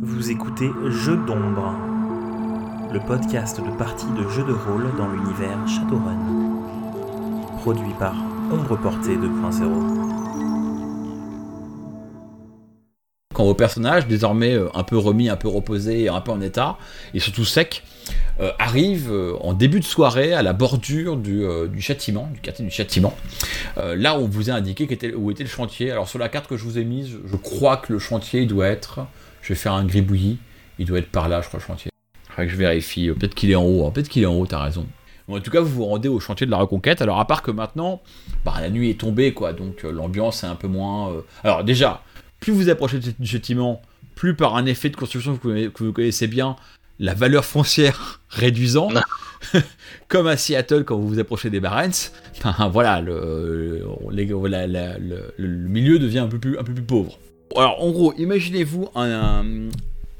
Vous écoutez Jeux d'ombre, le podcast de parties de jeux de rôle dans l'univers Shadowrun. Produit par Ombre Portée 2.0. Quand vos personnages, désormais euh, un peu remis, un peu reposés, un peu en état, et surtout secs, euh, arrivent euh, en début de soirée à la bordure du, châtiment, du quartier du châtiment, là où on vous a indiqué où était le chantier. Alors sur la carte que je vous ai mise, je crois que le chantier doit être, je vais faire un gribouillis, il doit être par là, je crois, le chantier. Faudrait que je vérifie, peut-être qu'il est en haut, hein, peut-être qu'il est en haut, t'as raison. En tout cas, vous vous rendez au chantier de la reconquête. Alors, à part que maintenant, bah, la nuit est tombée, quoi, donc l'ambiance est un peu moins. Alors, déjà, plus vous approchez du châtiment, plus par un effet de construction que vous, connaissez- bien, la valeur foncière réduisant, comme à Seattle quand vous vous approchez des Barents, ben, voilà, le, les- la- la- le- le milieu devient un peu plus, un peu plus pauvre. Alors, en gros, imaginez-vous un, un-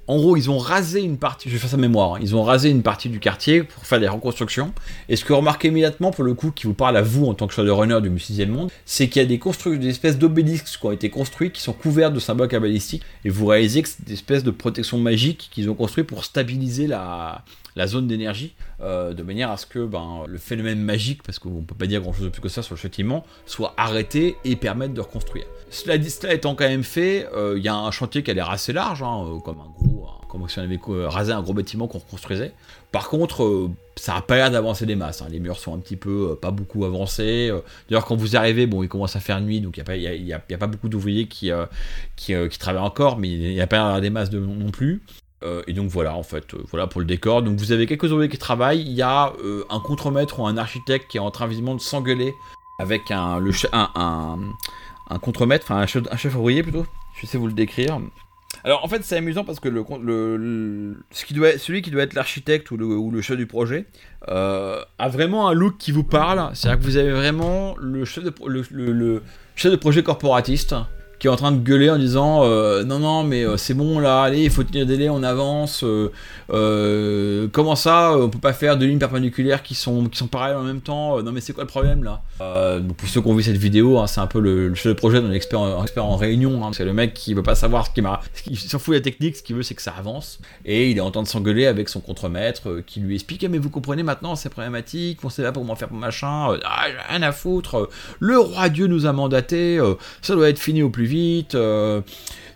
En gros, ils ont rasé une partie, je vais faire sa mémoire, hein, ils ont rasé une partie du quartier pour faire des reconstructions. Et ce que remarquez immédiatement, pour le coup, qui vous parle à vous en tant que shadowrunner du sixième monde, c'est qu'il y a des, des espèces d'obélisques qui ont été construits, qui sont couverts de symboles cabalistiques, et vous réalisez que c'est des espèces de protections magiques qu'ils ont construit pour stabiliser la, la zone d'énergie, euh, de manière à ce que ben, le phénomène magique, parce qu'on ne peut pas dire grand chose de plus que ça sur le châtiment, soit arrêté et permette de reconstruire. Cela, dit, cela étant quand même fait, euh, il y a un chantier qui a l'air assez large, hein, euh, comme un gros, comme si on avait rasé un gros bâtiment qu'on reconstruisait. Par contre, ça n'a pas l'air d'avancer des masses. hein. Les murs sont un petit peu, pas beaucoup avancés. D'ailleurs, quand vous arrivez, bon, il commence à faire nuit, donc il n'y a, y a- y a- pas beaucoup d'ouvriers qui, qui, travaillent encore, mais il n'y a pas des masses de, non plus. Euh, et donc voilà, en fait, euh, voilà pour le décor. Donc vous avez quelques ouvriers qui travaillent. Il y a euh, un contremaître ou un architecte qui est en train visiblement de s'engueuler avec un, contremaître, enfin un chef, un chef ouvrier plutôt. Je sais vous le décrire. Alors en fait c'est amusant parce que le, ce qui doit, celui qui doit être l'architecte ou le, chef du projet a vraiment un look qui vous parle. C'est-à-dire que vous avez vraiment le chef de projet corporatiste qui est en train de gueuler en disant euh, non non mais euh, c'est bon là allez il faut tenir des délais on avance euh, comment ça on peut pas faire deux lignes perpendiculaires qui sont qui sont pareilles en même temps non mais c'est quoi le problème là? Donc pour ceux qui ont vu cette vidéo hein, c'est un peu le, le projet d'un expert, expert en réunion hein. c'est le mec qui veut pas savoir ce qui m'a il s'en fout de la technique ce qu'il veut c'est que ça avance et il est en train de s'engueuler avec son contremaître qui lui explique Ah, mais vous comprenez maintenant c'est problématique on sait là pour m'en faire pour machin ah j'ai rien à foutre le roi Dieu nous a mandaté ça doit être fini au plus euh,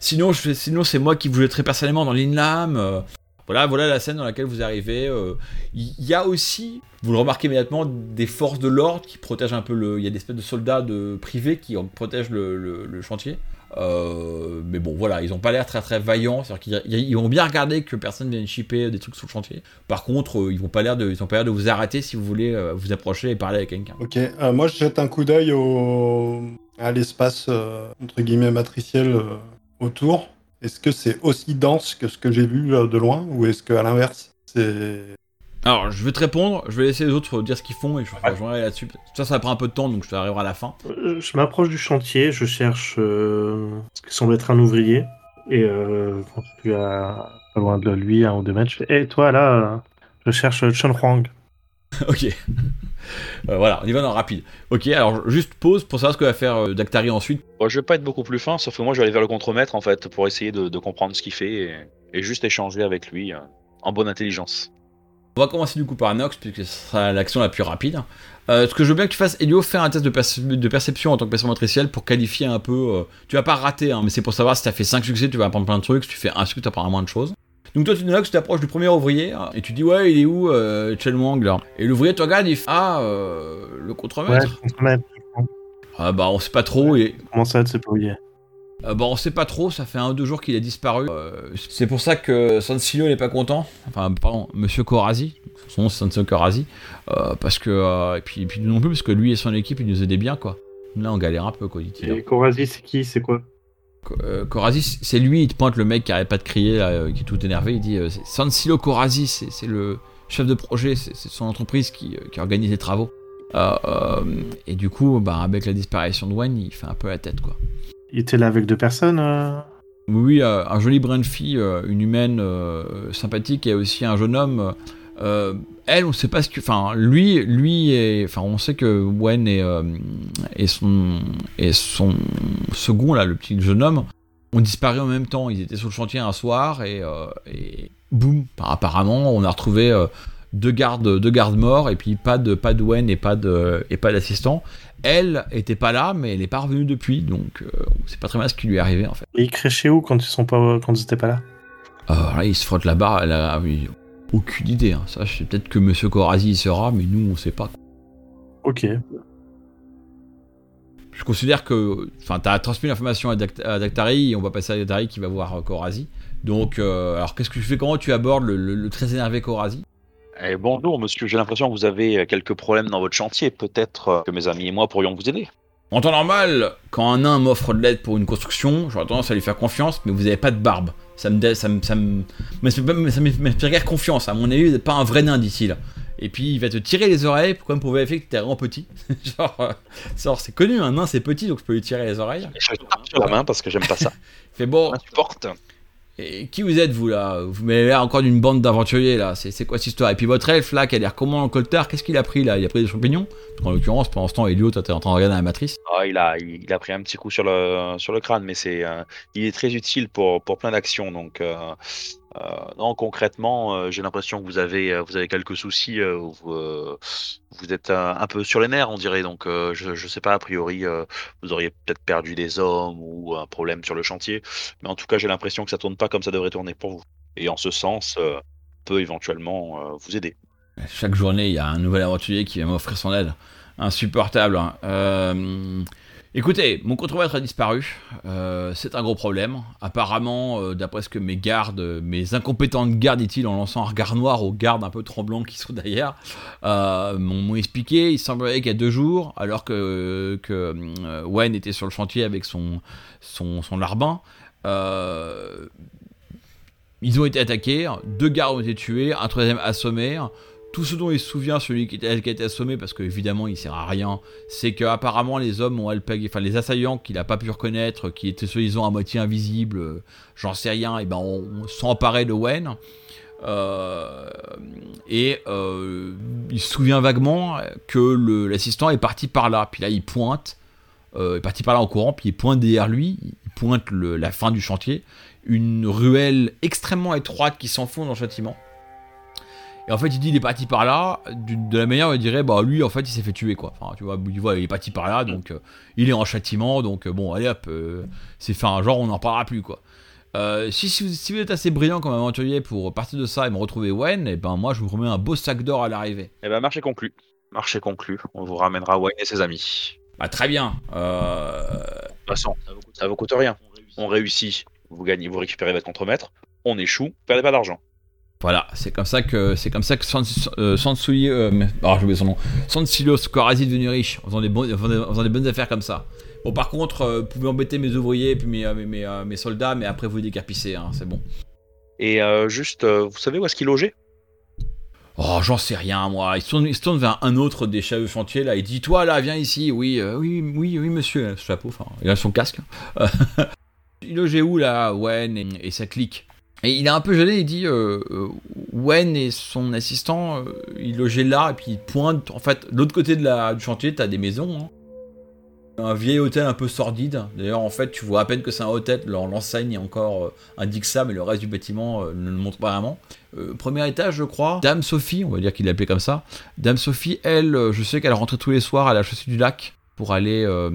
sinon, sinon c'est moi qui vous jetterai personnellement dans l'Inlam. euh. voilà, voilà la scène dans laquelle vous arrivez. euh. Il y, a aussi, vous le remarquez immédiatement, des forces de l'ordre qui protègent un peu le. Il y a des espèces de soldats de privés qui en protègent le chantier. Euh, mais bon, voilà, ils n'ont pas l'air très très vaillants. Ils vont bien regarder que personne vienne chipper des trucs sur le chantier. Par contre, euh, ils vont pas l'air de, ils ont pas l'air de vous arrêter si vous voulez euh, vous approcher et parler avec quelqu'un. Ok, moi je jette un coup d'œil au... à l'espace entre guillemets matriciel autour. Est-ce que c'est aussi dense que ce que j'ai vu de loin ou est-ce que à l'inverse c'est Alors, je vais te répondre, je vais laisser les autres dire ce qu'ils font et je rejoindrai là-dessus. Ça, ça prend un peu de temps, donc ça arrivera à la fin. Euh, Je m'approche du chantier, je cherche euh, ce qui semble être un ouvrier. Et euh, quand je suis à, pas loin de lui, un ou deux mètres, je fais Hé, toi là, euh, je cherche Chun Huang. ok. Euh, voilà, on y va dans le rapide. Ok, alors juste pause pour savoir ce que va faire euh, Dactari ensuite. Bon, je vais pas être beaucoup plus fin, sauf que moi je vais aller vers le contremaître en fait pour essayer de, de comprendre ce qu'il fait et, et juste échanger avec lui euh, en bonne intelligence. On va commencer du coup par Nox, puisque ce sera l'action la plus rapide. Euh, ce que je veux bien que tu fasses, Elio, faire un test de, perce- de perception en tant que personne matricielle pour qualifier un peu. euh, tu vas pas rater, hein, mais c'est pour savoir si tu as fait 5 succès, tu vas apprendre plein de trucs. Si tu fais un succès, tu apprendras moins de choses. Donc toi, tu Nox, tu t'approches du premier ouvrier hein, et tu dis Ouais, il est où, euh, Chen Wang là Et l'ouvrier te regarde, il fait Ah, euh, le Ouais, contremaître contremaître. Ah bah, on sait pas trop. Et, Comment ça, oublié Euh, bah, on sait pas trop, ça fait un ou deux jours qu'il a disparu. Euh, c'est pour ça que Sansilo n'est pas content. Enfin, pardon, Monsieur Korazi. Son nom c'est Sansilo Korazi. Euh, parce que. euh, et, puis, et puis non plus, parce que lui et son équipe, ils nous aidaient bien, quoi. Là, on galère un peu, quoi, dit-il. Et Korazi, c'est qui? C'est quoi? Korazi, c'est lui, il te pointe le mec qui arrête pas de crier, là, qui est tout énervé. Il dit Sansilo Korazi, c'est le chef de projet, c'est son entreprise qui, qui organise les travaux. Et du coup, bah, avec la disparition de Wayne, il fait un peu la tête, quoi. Il était là avec deux personnes euh Oui, euh, un joli brin de fille, euh, une humaine sympathique et aussi un jeune homme. elle, on sait pas ce que. Enfin, lui, lui est. Enfin, on sait que Wen et, et son et son second là, le petit jeune homme, ont disparu en même temps. Ils étaient sur le chantier un soir et, et boum, apparemment, on a retrouvé deux gardes, deux gardes morts et puis pas de pas Wen et et pas d'assistant. Elle était pas là, mais elle n'est pas revenue depuis, donc euh, on sait pas très bien ce qui lui est arrivé en fait. Et ils créchaient où quand ils sont pas quand ils étaient pas là? Alors là, il se frotte la barre. Elle a oui, aucune idée. hein. Ça, je sais peut-être que Monsieur Corazi y sera, mais nous, on sait pas. Ok. Je considère que, enfin, t'as transmis l'information à, Dact- à Dactari et on va passer à Dactari qui va voir euh, Corazi. Donc, euh, alors qu'est-ce que tu fais? Comment tu abordes le, le- le très énervé Corazi? Eh, bonjour monsieur, j'ai l'impression que vous avez euh, quelques problèmes dans votre chantier. Peut-être euh, que mes amis et moi pourrions vous aider. En temps normal, quand un nain m'offre de l'aide pour une construction, j'aurais tendance à lui faire confiance, mais vous avez pas de barbe. Ça me, ça me, ça me, m'inspire guère confiance. À mon avis, vous n'êtes pas un vrai nain, dit-il. Et puis il va te tirer les oreilles comme pour vérifier que t'es vraiment petit. genre, euh, genre, c'est connu, un nain c'est petit, donc je peux lui tirer les oreilles. Et je tape sur la main parce que j'aime pas ça. Il fait bon. Et qui vous êtes vous là Vous m'avez l'air encore d'une bande d'aventuriers là. C'est quoi cette histoire? Et puis votre elfe là qui a l'air comment le coltard Qu'est-ce qu'il a pris là? Il a pris des champignons? En l'occurrence, pendant ce temps, Elio, t'étais en train de regarder la matrice. Ah, il, a, a pris un petit coup sur le, sur le crâne, mais c'est, euh, il est très utile pour, pour plein d'actions. Donc, euh, non, concrètement, euh, j'ai l'impression que vous avez, euh, vous avez quelques soucis. euh, vous, euh, êtes euh, un peu sur les nerfs, on dirait. Donc, euh, je, je sais pas, a priori, euh, vous auriez peut-être perdu des hommes ou un problème sur le chantier. Mais en tout cas, j'ai l'impression que ça tourne pas comme ça devrait tourner pour vous. Et en ce sens, euh, peut éventuellement euh, vous aider. Chaque journée, il y a un nouvel aventurier qui va m'offrir son aide. Insupportable. hein. Euh, Écoutez, mon contremaître a disparu. Euh, c'est un gros problème. Apparemment, euh, d'après ce que mes gardes, mes incompétentes gardes, dit-il, en lançant un regard noir aux gardes un peu tremblants qui sont derrière, euh, m'ont expliqué. Il semblerait qu'il y a deux jours, alors que, que Wen était sur le chantier avec son, son, son larbin, ils ont été attaqués. Deux gardes ont été tués, un troisième assommé. Tout ce dont il se souvient, celui qui, a été assommé, parce qu'évidemment il sert à rien, c'est qu'apparemment les hommes ont enfin les assaillants qu'il n'a pas pu reconnaître, qui étaient soi-disant à moitié invisibles, euh, j'en sais rien, et ben on, de Wen. Euh, et euh, il se souvient vaguement que l'assistant est parti par là. Puis là, il pointe, euh, est parti par là en courant, puis il pointe derrière lui, il pointe la fin du chantier, une ruelle extrêmement étroite qui s'enfonce dans le châtiment. Et en fait, il dit il est parti par là, de la manière où il dirait, bah lui, en fait, il s'est fait tuer, quoi. Enfin, tu vois, il voit, il est parti par là, donc euh, il est en châtiment, donc euh, bon, allez hop, euh, c'est fin, genre, on n'en parlera plus, quoi. Si, si, vous, si vous êtes assez brillant comme aventurier pour partir de ça et me retrouver Wen, et ben moi, je vous remets un beau sac d'or à l'arrivée. Eh ben, marché conclu. Marché conclu. On vous ramènera Wayne et ses amis. Bah, très bien. Euh, De toute façon, ça vous coûte, ça vous coûte rien. On réussit, vous gagnez, vous récupérez votre contremaître. On échoue, vous perdez pas d'argent. Voilà, c'est comme ça que c'est comme ça que Sans, euh, Sansui, euh, mais- alors j'ai oublié son nom, est devenu riche en faisant des, bons- en faisant des- bonnes affaires comme ça. Bon, par contre, euh, vous pouvez embêter mes ouvriers et puis mes, euh, mes, mes, euh, mes soldats, mais après vous les décarpissez, hein, c'est bon. Et juste, vous savez où est-ce qu'il logeait? Oh, j'en sais rien, moi. Il se, tourne, il se tourne vers un autre des chefs de chantier, là. Il dit Toi, là, viens ici. Oui, euh, oui, oui, oui, monsieur. Ce chapeau, enfin, il a son casque. Il logeait où, là, Wen et, et sa clique Et il est un peu gêné. Il dit euh, euh, Wen et son assistant, euh, ils logeaient là. Et puis il pointe. En fait, l'autre côté de la, du chantier, t'as des maisons. hein. Un vieil hôtel un peu sordide. D'ailleurs, en fait, tu vois à peine que c'est un hôtel. L'enseigne encore euh, indique ça, mais le reste du bâtiment ne le montre pas vraiment. Premier étage, je crois. Dame Sophie, on va dire qu'il l'appelait comme ça. Dame Sophie, elle, je sais qu'elle rentrait tous les soirs à la chaussée du lac pour aller, euh,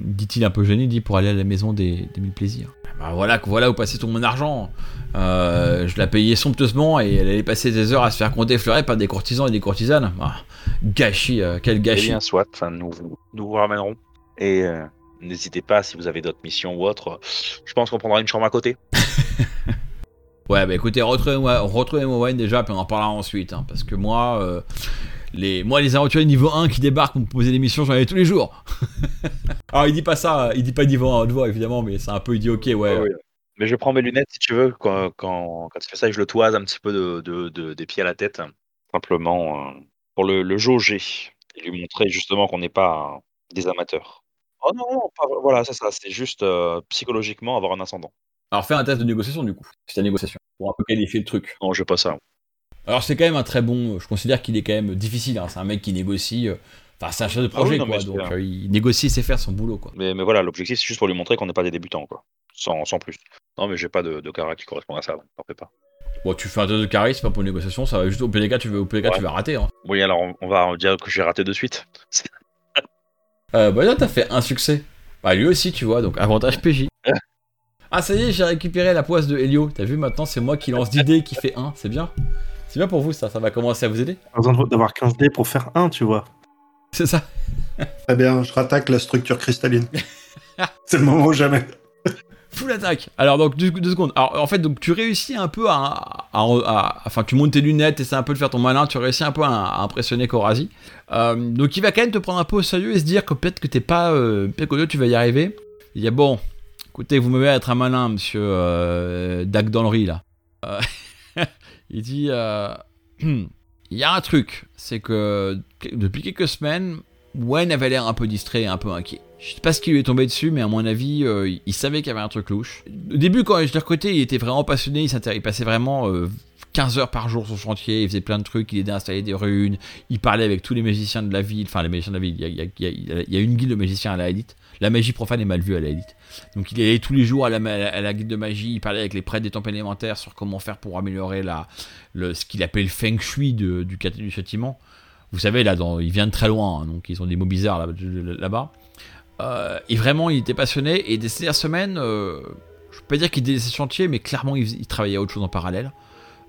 dit-il un peu gêné, dit pour aller à la maison des, des mille plaisirs. Bah voilà, voilà où passait tout mon argent. Euh, je la payais somptueusement et elle allait passer des heures à se faire compter fleurer par des courtisans et des courtisanes. Ah, gâchis, euh, quel Eh gâchis. bien, soit. Nous, vous- nous vous ramènerons. Et euh, n'hésitez pas, si vous avez d'autres missions ou autres, je pense qu'on prendra une chambre à côté. Ouais, bah écoutez, retrouvez-moi retrouvez Wayne déjà, puis on en parlera ensuite. hein, parce que moi, les, moi, les aventuriers niveau 1 qui débarquent pour me poser des missions, j'en ai tous les jours. Alors, il dit pas ça, il dit pas niveau 1 à haute voix, évidemment, mais c'est un peu, il dit ok, ouais. Ah oui. Mais je prends mes lunettes si tu veux, quand, quand, quand tu fais ça, je le toise un petit peu de, de- de- des pieds à la tête, simplement euh, pour le, le jauger et lui montrer justement qu'on n'est pas des amateurs. Oh non, non, pas- voilà, c'est ça, c'est juste euh, psychologiquement avoir un ascendant. Alors, fais un test de négociation du coup, c'est la négociation, pour un peu qualifier le truc. Non, je veux pas ça. Alors, c'est quand même un très bon, je considère qu'il est quand même difficile, hein, c'est un mec qui négocie. euh, Enfin, c'est un chef de projet, Ah oui, non, quoi. Donc, c'est- euh, il négocie, il sait faire son boulot, quoi. Mais, mais voilà, l'objectif c'est juste pour lui montrer qu'on n'est pas des débutants, quoi. Sans, sans plus. Non, mais j'ai pas de, de qui correspond à ça, donc t'en fais pas. Bon, tu fais un test de charisme pour une négociation, ça va juste au cas, tu, veux, au Ouais. tu vas rater. Hein. Oui, alors on, on va dire que j'ai raté de suite. Euh, bah là, t'as fait un succès. Bah lui aussi, tu vois, donc avantage PJ. ah, ça y est, j'ai récupéré la poisse de Helio. T'as vu, maintenant, c'est moi qui lance d'idées qui fait 1, c'est bien. C'est bien pour vous, ça, ça va commencer à vous aider. Pas besoin d'avoir 15 dés pour faire 1, tu vois. C'est ça. Très bien, je rattaque la structure cristalline. c'est le moment ou jamais. Full attaque. Alors donc deux, deux secondes. Alors en fait donc tu réussis un peu à, à- à- enfin tu montes tes lunettes et c'est un peu de faire ton malin. Tu réussis un peu à, à impressionner Korazi. Euh, donc il va quand même te prendre un peu au sérieux et se dire que peut-être que t'es pas, euh, peut-être que tu vas y arriver. Il dit bon, écoutez vous me voyez être un malin monsieur euh, Dak dans le riz là. Euh, il dit euh, il y a un truc, c'est que depuis quelques semaines Wayne avait l'air un peu distrait et un peu inquiet. Je sais pas ce qui lui est tombé dessus, mais à mon avis, euh, il savait qu'il y avait un truc louche. Au début, quand je l'ai recruté, il était vraiment passionné, il, il passait vraiment euh, 15 heures par jour sur le chantier, il faisait plein de trucs, il aidait à installer des runes, il parlait avec tous les magiciens de la ville, enfin les magiciens de la ville, il y a une guilde de magiciens à la élite. La magie profane est mal vue à la élite. Donc il allait tous les jours à la, à la guilde de magie, il parlait avec les prêtres des temples élémentaires sur comment faire pour améliorer la, ce qu'il appelle le feng shui du, du châtiment. Vous savez, là, dans, il vient de très loin, hein, donc ils ont des mots bizarres là- là-bas. Euh, et vraiment, il était passionné. Et des dernières semaines, euh, je peux pas dire qu'il délaissait ce chantier, mais clairement, il, travaillait à autre chose en parallèle.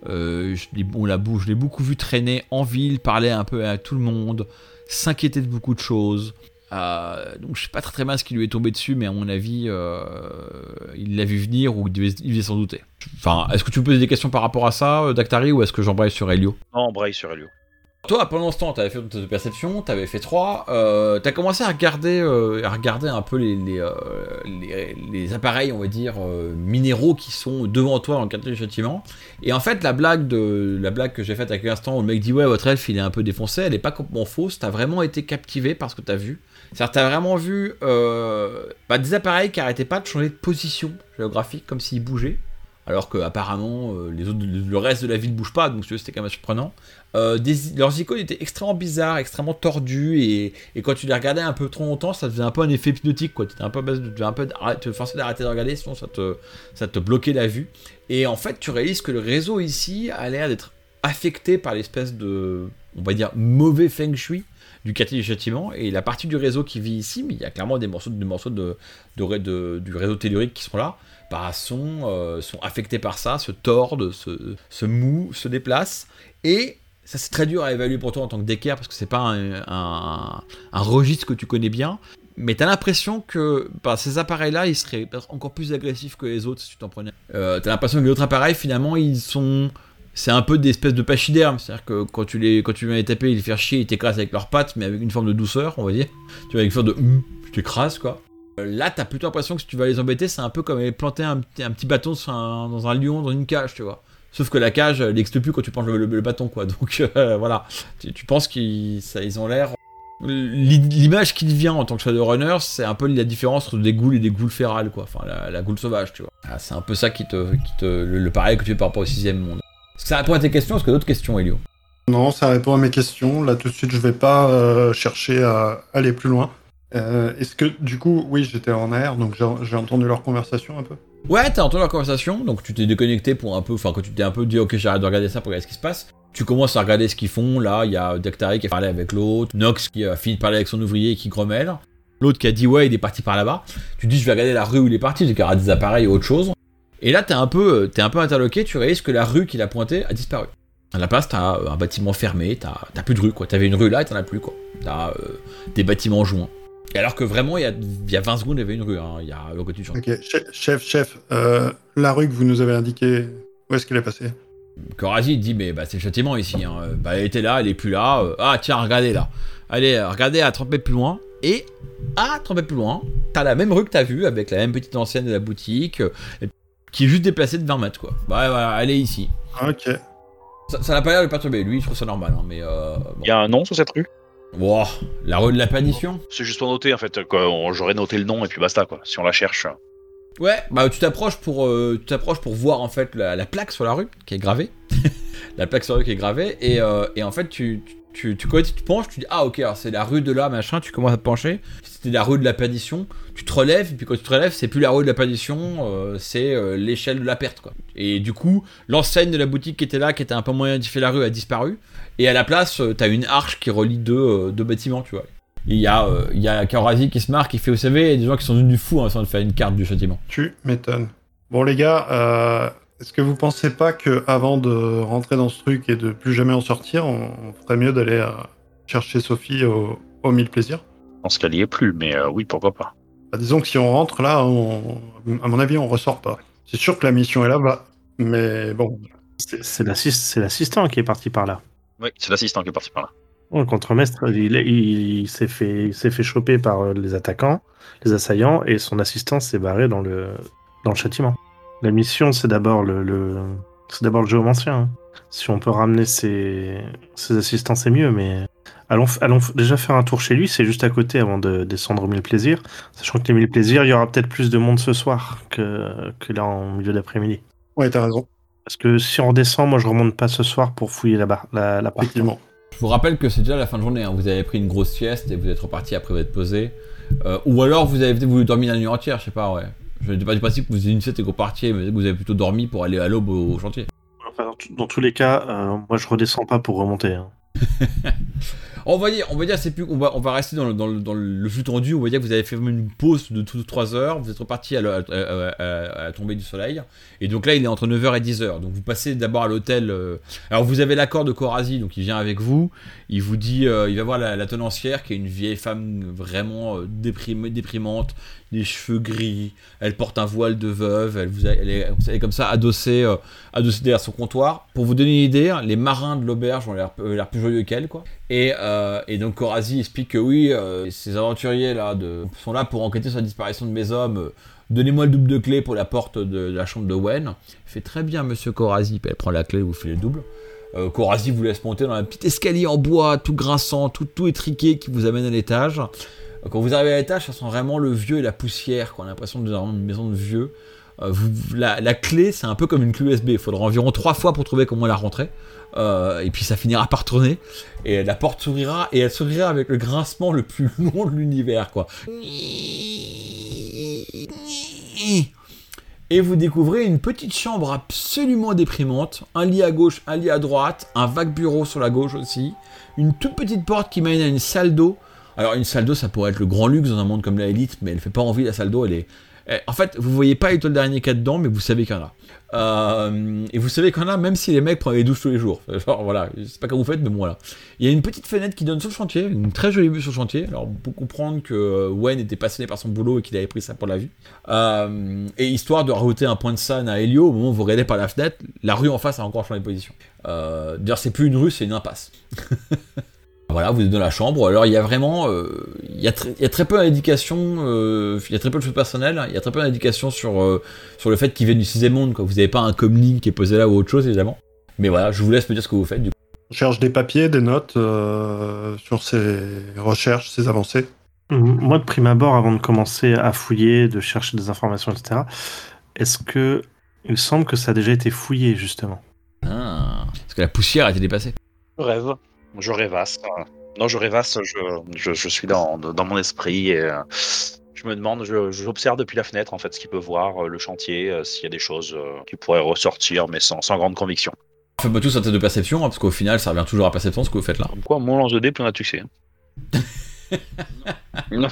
Euh, je l'ai beaucoup vu traîner en ville, parler un peu à tout le monde, s'inquiéter de beaucoup de choses. Euh, donc je sais pas très très bien ce qui lui est tombé dessus, mais à mon avis, euh, il l'a vu venir ou il devait, il s'en douter. Enfin, est-ce que tu me poses des questions par rapport à ça, euh, Dactari, ou est-ce que j'embraye sur Helio Non, braille sur Helio. Toi, pendant ce temps, tu avais fait ton test de perception, tu avais fait 3, euh, tu as commencé à regarder, euh, à regarder un peu les, euh, appareils, on va dire, euh, minéraux qui sont devant toi dans le quartier du châtiment. Et en fait, la blague, de, la blague que j'ai faite à l'instant où le mec dit Ouais, votre elfe il est un peu défoncé, elle est pas complètement fausse, tu as vraiment été captivé par ce que tu as vu. C'est-à-dire, tu as vraiment vu bah, des appareils qui arrêtaient pas de changer de position géographique comme s'ils bougeaient. Alors que apparemment euh, les le reste de la ville bouge pas, donc c'était quand même surprenant. Euh, leurs icônes étaient extrêmement bizarres, extrêmement tordues, et, quand tu les regardais un peu trop longtemps, ça faisait un peu un effet hypnotique, quoi. Tu un peu, un peu te forcer d'arrêter de regarder, sinon ça te, ça te bloquait la vue. Et en fait, tu réalises que le réseau ici a l'air d'être affecté par l'espèce de, on va dire, mauvais feng shui du quartier du châtiment, et la partie du réseau qui vit ici, mais il y a clairement des morceaux, des morceaux de- du réseau tellurique qui sont là, bah, sont, euh, sont affectés par ça, se tordent, se, se mouent, se déplacent, et ça c'est très dur à évaluer pour toi en tant que parce que c'est pas un, registre que tu connais bien. Mais t'as l'impression que bah, ces appareils-là, ils seraient encore plus agressifs que les autres si tu t'en prenais. Euh, t'as l'impression que les autres appareils, finalement, ils sont. C'est un peu des espèces de pachydermes. C'est-à-dire que quand tu, les, quand tu viens les taper, ils les faire chier, ils t'écrasent avec leurs pattes, mais avec une forme de douceur, on va dire. Tu vois, avec une forme de. hum, je t'écrase, quoi. Euh, Là, t'as plutôt l'impression que si tu vas les embêter, c'est un peu comme planter un, un petit bâton dans un lion, dans une cage, tu vois. Sauf que la cage, elle n'existe plus quand tu prends le, bâton, quoi. Donc euh, voilà. Tu, penses qu'ils ils ont l'air. L'i- L'image qui te vient en tant que Shadowrunner, c'est un peu la différence entre des ghouls et des ghouls férales, quoi. Enfin, la, la ghoul sauvage, tu vois. Ah, c'est un peu ça qui te. Qui te le, le pareil que tu fais par rapport au sixième monde. Est-ce que ça répond à tes questions Est-ce que d'autres questions, Elio? Non, ça répond à mes questions. Là, tout de suite, je vais pas euh, chercher à aller plus loin. Euh, Est-ce que, du coup, oui, j'étais en air, donc j'ai entendu leur conversation un peu? Ouais, t'as entendu la conversation, donc tu t'es déconnecté pour un peu, enfin, quand tu t'es un peu dit, ok, j'arrête de regarder ça pour regarder ce qui se passe. Tu commences à regarder ce qu'ils font, là, il y a Dactari qui a parlé avec l'autre, Nox qui a fini de parler avec son ouvrier et qui grommelle, l'autre qui a dit, ouais, il est parti par là-bas. Tu dis, je vais regarder la rue où il est parti, qu'il y aura des appareils ou autre chose. Et là, t'es un peu, t'es un peu interloqué, tu réalises que la rue qu'il a pointée a disparu. À la place, t'as un bâtiment fermé, t'as t'as plus de rue, quoi. T'avais une rue là et t'en as plus, quoi. T'as euh, des bâtiments joints. Et alors que vraiment, il y a, il y a 20 secondes, il y avait une rue, hein. il y a au côté du champ. Ok, chef, chef, chef, euh, la rue que vous nous avez indiquée, où est-ce qu'elle est passée? Corazi dit mais bah c'est le châtiment ici. hein. Bah elle était là, elle est plus là. Euh, ah tiens regardez là. Allez regardez à 30 mètres plus loin. Et à 30 mètres plus loin, t'as la même rue que t'as vue avec la même petite ancienne de la boutique euh, qui est juste déplacée de 20 mètres quoi. Bah voilà, elle est ici. Ok. Ça n'a pas l'air de le perturber. Lui il trouve ça normal. hein, mais euh, bon. Il y a un nom sur cette rue? Wow, la rue de la perdition. C'est juste pour noter en fait. J'aurais noté le nom et puis basta quoi. Si on la cherche. Ouais, bah tu t'approches pour, euh, tu t'approches pour voir en fait la, la plaque sur la rue qui est gravée. la plaque sur qui est gravée, et, euh, et en fait, tu, tu, tu, tu te penches, tu dis, ah ok, alors c'est la rue de là, machin, tu commences à te pencher, c'était la rue de la perdition, tu te relèves, et puis quand tu te relèves, c'est plus la rue de la perdition, euh, c'est l'échelle de la perte, quoi. Et du coup, l'enseigne de la boutique qui était là, qui était un peu moyen d'y faire la rue, a disparu, et à la place, euh, t'as une arche qui relie deux, euh, deux bâtiments, tu vois. Il y a, euh, il y a Kaorazi qui se marque, qui fait, vous savez, il y a des gens qui sont devenus fous en train de faire une carte du châtiment. Tu m'étonnes. Bon, les gars, euh, est-ce que vous pensez pas que avant de rentrer dans ce truc et de plus jamais en sortir, on, on ferait mieux d'aller euh, chercher Sophie au, au mille plaisirs? Je pense qu'elle y est plus, mais euh, oui, pourquoi pas. Bah, Disons que si on rentre là, on- à mon avis, on ressort pas. C'est sûr que la mission est là-bas, mais bon, C'est c'est l'assist- c'est l'assistant qui est parti par là. Oui, c'est l'assistant qui est parti par là. Oh, Le contremaître, il, il- il s'est fait, fait choper par euh, les attaquants, les assaillants, et son assistant s'est barré dans le, dans le châtiment. La mission, c'est d'abord le, le- c'est d'abord le géomancien. hein. Si on peut ramener ses, ses assistants, c'est mieux, mais allons, allons déjà faire un tour chez lui, c'est juste à côté avant de descendre au Mille Plaisirs. Sachant que les Mille Plaisirs, il y aura peut-être plus de monde ce soir que, que là en milieu d'après-midi. ouais, t'as raison, Parce que si on redescend, moi je remonte pas ce soir pour fouiller la, bar- la, la partie. effectivement. Je vous rappelle que c'est déjà la fin de journée, hein. vous avez pris une grosse sieste et vous êtes reparti après vous êtes posé. Euh, ou alors vous avez voulu dormir la nuit entière, je sais pas, ouais. Je n'étais pas du principe que vous ayez une sieste et que vous partiez, mais vous avez plutôt dormi pour aller à l'aube au, au chantier. Enfin, dans tous les cas, euh, moi je redescends pas pour remonter. hein. On va on va dire, c'est rester dans le, dans, le, dans flux tendu. On va dire que vous avez fait une pause de toutes 3 heures. Vous êtes reparti à, la- à- tombée du soleil. Et donc là, il est entre 9h et 10h. Donc vous passez d'abord à l'hôtel. euh, Alors vous avez l'accord de Corazi, donc il vient avec vous. Il vous dit, euh, il va voir la, tenancière qui est une vieille femme vraiment euh, déprimante, des cheveux gris. Elle porte un voile de veuve. Elle, vous est, comme ça adossée, adossée derrière son comptoir. Pour vous donner une idée, les marins de l'auberge ont l'air plus joyeux qu'elle, quoi. Et, euh, et donc Corazi explique que oui, euh, ces aventuriers là sont là pour enquêter sur la disparition de mes hommes. Donnez-moi le double de clé pour la porte de, la chambre de Wen. Fait très bien, monsieur Corazi. Elle prend la clé, vous fait le double. Euh, Corazi vous laisse monter dans un petit escalier en bois, tout grinçant, tout, étriqué, qui vous amène à l'étage. Quand vous arrivez à l'étage, ça sent vraiment le vieux et la poussière. quoi. On a l'impression de vraiment une maison de vieux. Euh, la, clé, c'est un peu comme une clé USB. Il faudra environ trois fois pour trouver comment la rentrer. Euh, et puis ça finira par tourner. Et la porte s'ouvrira. Et elle s'ouvrira avec le grincement le plus long de l'univers, quoi. Et vous découvrez une petite chambre absolument déprimante. Un lit à gauche, un lit à droite. Un vague bureau sur la gauche aussi. Une toute petite porte qui mène à une salle d'eau. Alors une salle d'eau, ça pourrait être le grand luxe dans un monde comme la Elite, mais elle fait pas envie la salle d'eau. Elle est, en fait, vous voyez pas y a dedans, mais vous savez qu'il y en a. Euh, et vous savez qu'il y en a même si les mecs prennent les douches tous les jours. Genre voilà, je sais pas comment vous faites, mais bon voilà. Il y a une petite fenêtre qui donne sur le chantier, une très jolie vue sur le chantier. Alors pour comprendre que euh, Wen était passionné par son boulot et qu'il avait pris ça pour la vue. Euh, et histoire de rajouter un point de scène à Helio, au moment où vous regardez par la fenêtre, la rue en face a encore changé de position. D'ailleurs, c'est plus une rue, c'est une impasse. Voilà, vous êtes dans la chambre. Alors il y a vraiment, euh, il, y a tr- il y a très peu d'indications, euh, il y a très peu de choses personnelles. Il y a très peu d'indications sur euh, sur le fait qu'ils viennent du sixième monde. Quoi. Vous n'avez pas un comlink qui est posé là ou autre chose évidemment. Mais voilà, je vous laisse me dire ce que vous faites. Du coup. On cherche des papiers, des notes euh, sur ces recherches, ces avancées. Moi, de prime abord, avant de commencer à fouiller, de chercher des informations, etc., est-ce que il semble que ça a déjà été fouillé, justement? Ah, parce que la poussière a été dépassée? Rêve. Je rêvasse. euh, Non, je rêvasse. Je, je, je suis dans, dans mon esprit et euh, je me demande, je- j'observe depuis la fenêtre en fait ce qu'il peut voir, euh, le chantier, euh, s'il y a des choses qui pourraient ressortir, mais sans, sans grande conviction. Faites-moi tous un test de perception, hein, parce qu'au final, ça revient toujours à perception ce que vous faites là. Comme quoi, mon lance de dés, plein de succès. Non.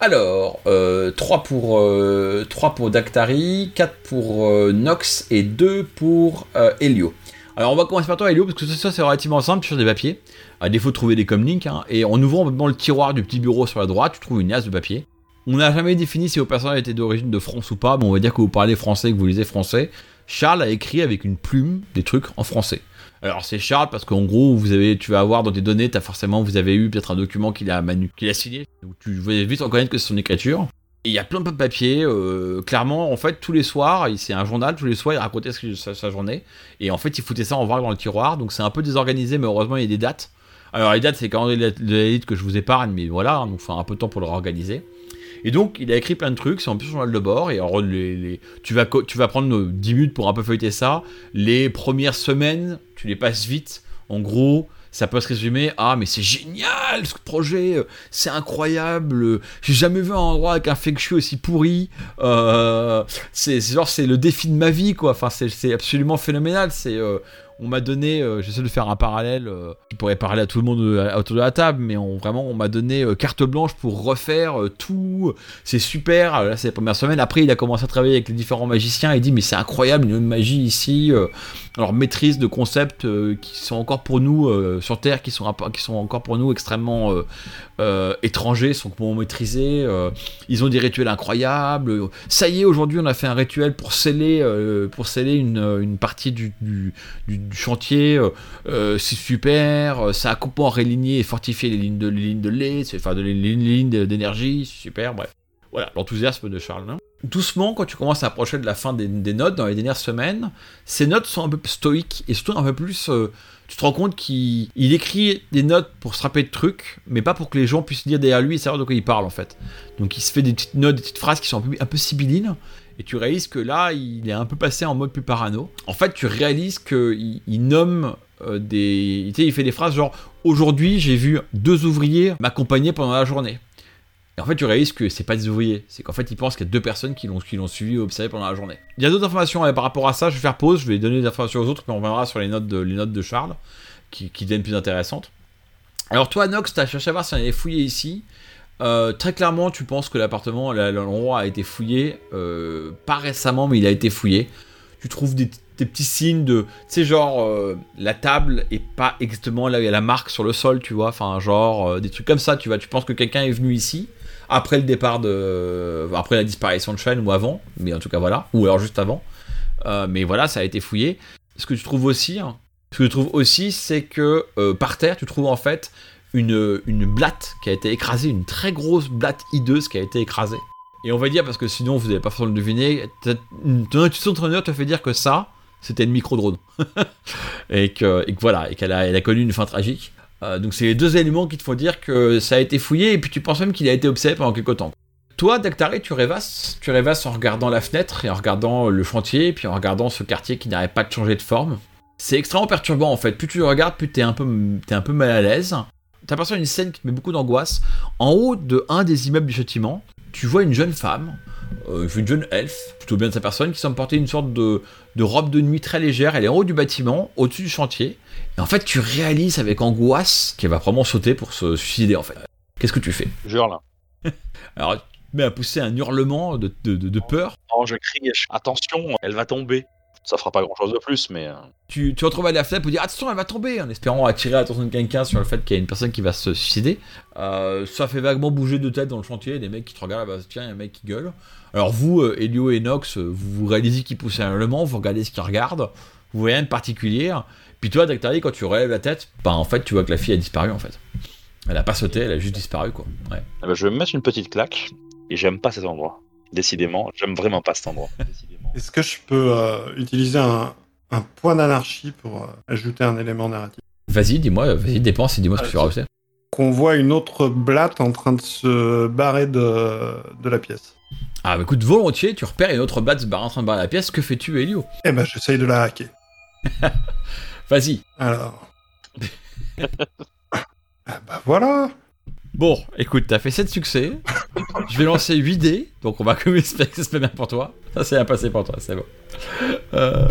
Alors, euh, 3 pour, euh, 3 pour Dactari, 4 pour euh, Nox et 2 pour euh, Helio. Alors on va commencer par toi Helio, parce que ça, c'est relativement simple sur des papiers, à défaut de trouver des comlinks, hein, et en ouvrant le tiroir du petit bureau sur la droite, tu trouves une liasse de papier. On n'a jamais défini si vos personnages étaient d'origine de France ou pas, mais on va dire que vous parlez français, que vous lisez français. Charles a écrit avec une plume des trucs en français. Alors c'est Charles parce qu'en gros vous avez, tu vas avoir dans tes données, as forcément vous avez eu peut-être un document qu'il a manu, qu'il a signé, donc tu vas vite reconnaître que c'est son écriture. Il y a plein de papiers, euh, clairement en fait tous les soirs, c'est un journal, tous les soirs il racontait sa, journée, et en fait il foutait ça en vrac dans le tiroir, donc c'est un peu désorganisé mais heureusement il y a des dates. Alors les dates c'est quand de l'élite que je vous épargne, mais voilà, donc faut un peu de temps pour le réorganiser. Et donc, il a écrit plein de trucs, c'est en plus journal de bord. Et alors, les, tu, vas, tu vas prendre euh, 10 minutes pour un peu feuilleter ça. Les premières semaines, tu les passes vite. En gros, ça peut se résumer Ah, mais c'est génial ce projet, euh, c'est incroyable. euh, J'ai jamais vu un endroit avec un feng shui aussi pourri. Euh, c'est genre, c'est le défi de ma vie, quoi. Enfin, c'est- absolument phénoménal. C'est. On m'a donné, euh, j'essaie de faire un parallèle euh, qui pourrait parler à tout le monde euh, autour de la table, mais on, vraiment, on m'a donné carte blanche pour refaire tout. C'est super. Là, c'est la première semaine. Après, il a commencé à travailler avec les différents magiciens. Il dit, mais c'est incroyable, une magie ici. alors, maîtrise de concepts qui sont encore pour nous sur Terre, qui sont, encore pour nous extrêmement étrangers, sont complètement maîtrisés. ils ont des rituels incroyables. Ça y est, aujourd'hui, on a fait un rituel pour sceller, pour sceller une, partie du- du chantier. euh, euh, c'est super. euh, Ça a complètement réligné et fortifié les lignes de, les lignes de lait, enfin de, les, les lignes d'énergie. Super. Bref. Voilà, l'enthousiasme de Charles. Doucement, quand tu commences à approcher de la fin des, des notes dans les dernières semaines, ces notes sont un peu stoïques et surtout un peu plus. tu te rends compte qu'il il écrit des notes pour se rappeler de trucs, mais pas pour que les gens puissent lire derrière lui et savoir de quoi il parle en fait. Donc il se fait des petites notes, des petites phrases qui sont un peu sibyllines. Et tu réalises que là, il est un peu passé en mode plus parano. En fait, tu réalises qu'il il nomme euh, des. Tu sais, il fait des phrases genre Aujourd'hui, j'ai vu deux ouvriers m'accompagner pendant la journée. Et en fait, tu réalises que c'est pas des ouvriers. C'est qu'en fait, il pense qu'il y a deux personnes qui l'ont suivi et observé pendant la journée. Il y a d'autres informations par rapport à ça. Je vais faire pause. Je vais donner des informations aux autres, mais on reviendra sur les notes de, les notes de Charles qui, qui deviennent plus intéressantes. Alors, toi, Nox, tu as cherché à voir si on avait fouillé ici. Euh, très clairement, tu penses que l'appartement, la- l'endroit a été fouillé, euh, pas récemment, mais il a été fouillé. Tu trouves des, petits signes de, tu sais, genre euh, la table est pas exactement là il y a la marque sur le sol, tu vois, enfin genre des trucs comme ça, tu vois. Tu penses que quelqu'un est venu ici après le départ de, après la disparition de Shen ou avant, mais en tout cas voilà, ou alors juste avant. Mais voilà, ça a été fouillé. Ce que tu trouves aussi, hein, ce que tu trouves aussi, c'est que par terre, tu trouves en fait une, une blatte qui a été écrasée, une très grosse blatte hideuse qui a été écrasée. Et on va dire, parce que sinon vous n'avez pas forcément le deviner, ton intuition d'entraîneur te fait dire que ça, c'était une micro-drone. et, que, et que voilà, et qu'elle a, elle a connu une fin tragique. Euh, donc c'est les deux éléments qui te font dire que ça a été fouillé, et puis tu penses même qu'il a été observé pendant quelque temps. Toi, Dactaré, tu rêvasses, tu rêvasses en regardant la fenêtre, et en regardant le chantier, et puis en regardant ce quartier qui n'arrête pas de changer de forme. C'est extrêmement perturbant en fait. Plus tu le regardes, plus t'es un peu, t'es un peu mal à l'aise. T'aperçois une scène qui te met beaucoup d'angoisse. En haut de un des immeubles du châtiment, tu vois une jeune femme, euh, une jeune elfe, plutôt bien de sa personne, qui semble porter une sorte de, de robe de nuit très légère. Elle est en haut du bâtiment, au-dessus du chantier. Et en fait, tu réalises avec angoisse qu'elle va vraiment sauter pour se suicider en fait. Qu'est-ce que tu fais? Jure là. Alors, tu mets à pousser un hurlement de, de- de- de peur? Oh, je crie, je- attention, elle va tomber. Ça fera pas grand chose de plus, mais. euh, Tu, tu retrouves à la fenêtre pour dire attention, elle va tomber, en espérant attirer l'attention de quelqu'un sur le fait qu'il y a une personne qui va se suicider. Euh, ça fait vaguement bouger de tête dans le chantier, des mecs qui te regardent, bah, tiens, il y a un mec qui gueule. Alors vous, euh, Elio et Nox, vous, vous réalisez qu'il pousse un hurlement, vous regardez ce qu'il regarde, vous voyez rien de particulier. Puis toi, Dactari, quand tu relèves la tête, bah en fait, tu vois que la fille a disparu en fait. Elle a pas sauté, elle a juste disparu quoi. Ouais. eh ben, je vais me mettre une petite claque. Et j'aime pas cet endroit. Décidément, j'aime vraiment pas cet endroit. Est-ce que je peux euh, utiliser un, un point d'anarchie pour euh, ajouter un élément narratif? Vas-y, dis-moi, vas-y, dépense et dis-moi ce que tu auras fait. Qu'on voit une autre blatte en train de se barrer de, de la pièce. Ah bah écoute, volontiers, tu repères une autre batte se barrer en train de barrer la pièce, que fais-tu, Elio? Eh ben, j'essaye de la hacker. Vas-y. Alors. ah bah voilà Bon, écoute, t'as fait 7 succès. Je vais lancer 8 dés, donc on va même espérer que ça se fait bien pour toi. Ça s'est bien passé pour toi, c'est bon. Euh,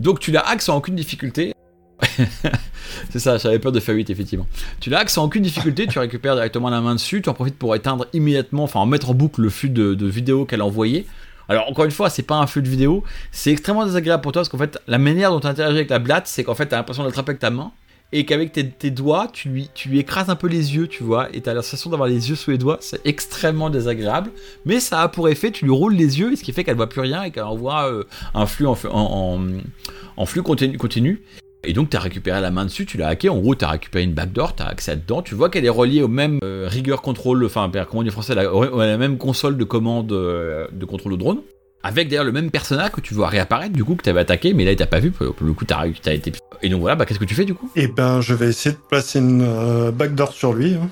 Donc tu la hack sans aucune difficulté. c'est ça, j'avais peur de faire 8 effectivement. Tu la hack sans aucune difficulté, tu récupères directement la main dessus, tu en profites pour éteindre immédiatement, enfin en mettre en boucle le flux de, vidéos qu'elle a envoyé. Alors encore une fois, c'est pas un flux de vidéo, c'est extrêmement désagréable pour toi parce qu'en fait, la manière dont tu interagis avec la blatte, c'est qu'en fait, t'as l'impression de l'attraper avec ta main et qu'avec tes, doigts, tu lui, tu lui écrases un peu les yeux, tu vois, et t'as sensation d'avoir les yeux sous les doigts, c'est extrêmement désagréable, mais ça a pour effet, tu lui roules les yeux, ce qui fait qu'elle voit plus rien et qu'elle envoie euh, un flux en, flux continu, continu. Et donc tu as récupéré la main dessus, tu l'as hacké, en gros tu as récupéré une backdoor, tu as accès dedans, tu vois qu'elle est reliée au même euh, rigueur contrôle, enfin comment on dit français, la, à la même console de commande euh, de contrôle au drone. Avec d'ailleurs le même personnage que tu vois réapparaître, du coup, que tu avais attaqué, mais là, il t'a pas vu, pour le coup, tu as, été. Et donc voilà, bah, qu'est-ce que tu fais du coup? Eh ben, je vais essayer de placer une euh, backdoor sur lui. Hein.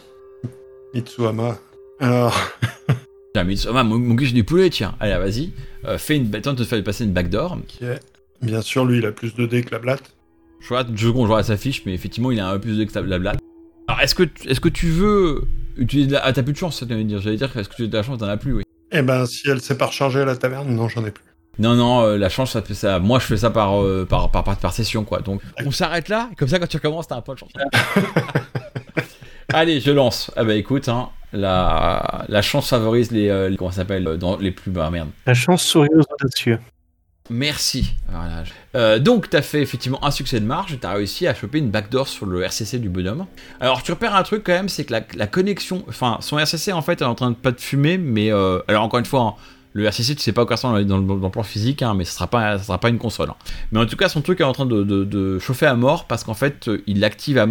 Mitsuhama. Alors, Tiens, ah, mon, mon j'ai du poulet, tiens. Allez, vas-y. Euh, fais une, tente de te faire passer une backdoor. Ok. Bien sûr, lui, il a plus de dés que la blatte. Je vois, je vois sa fiche, mais effectivement, il a un peu plus de dés que la blatte. Alors, est-ce que, est-ce que tu veux utiliser la... Ah, t'as plus de chance, ça dire. J'allais dire, est-ce que tu as de la chance T'en as plus, oui. Eh ben, si elle s'est pas rechargée à la taverne, non, j'en ai plus. Non, non, euh, la chance, ça fait ça. Moi, je fais ça par, euh, par, par, par, par session, quoi. Donc, on s'arrête là, et comme ça, quand tu recommences, t'as un point de chance. Allez, je lance. Ah bah écoute, hein, la, la chance favorise les, euh, les- comment ça s'appelle euh, dans les plus bas merde. La chance sourit aux audacieux. Merci. Euh, donc t'as fait effectivement un succès de marge, et t'as réussi à choper une backdoor sur le RCC du bonhomme. Alors tu repères un truc quand même, c'est que la, connexion, enfin son RCC en fait est en train de pas de fumer, mais euh, alors encore une fois. hein, le RCC, tu sais pas quoi ça dans, le- dans le plan physique, hein, mais ce sera pas, ça sera pas une console. hein. Mais en tout cas, son truc est en train de, chauffer à mort parce qu'en fait, euh, il active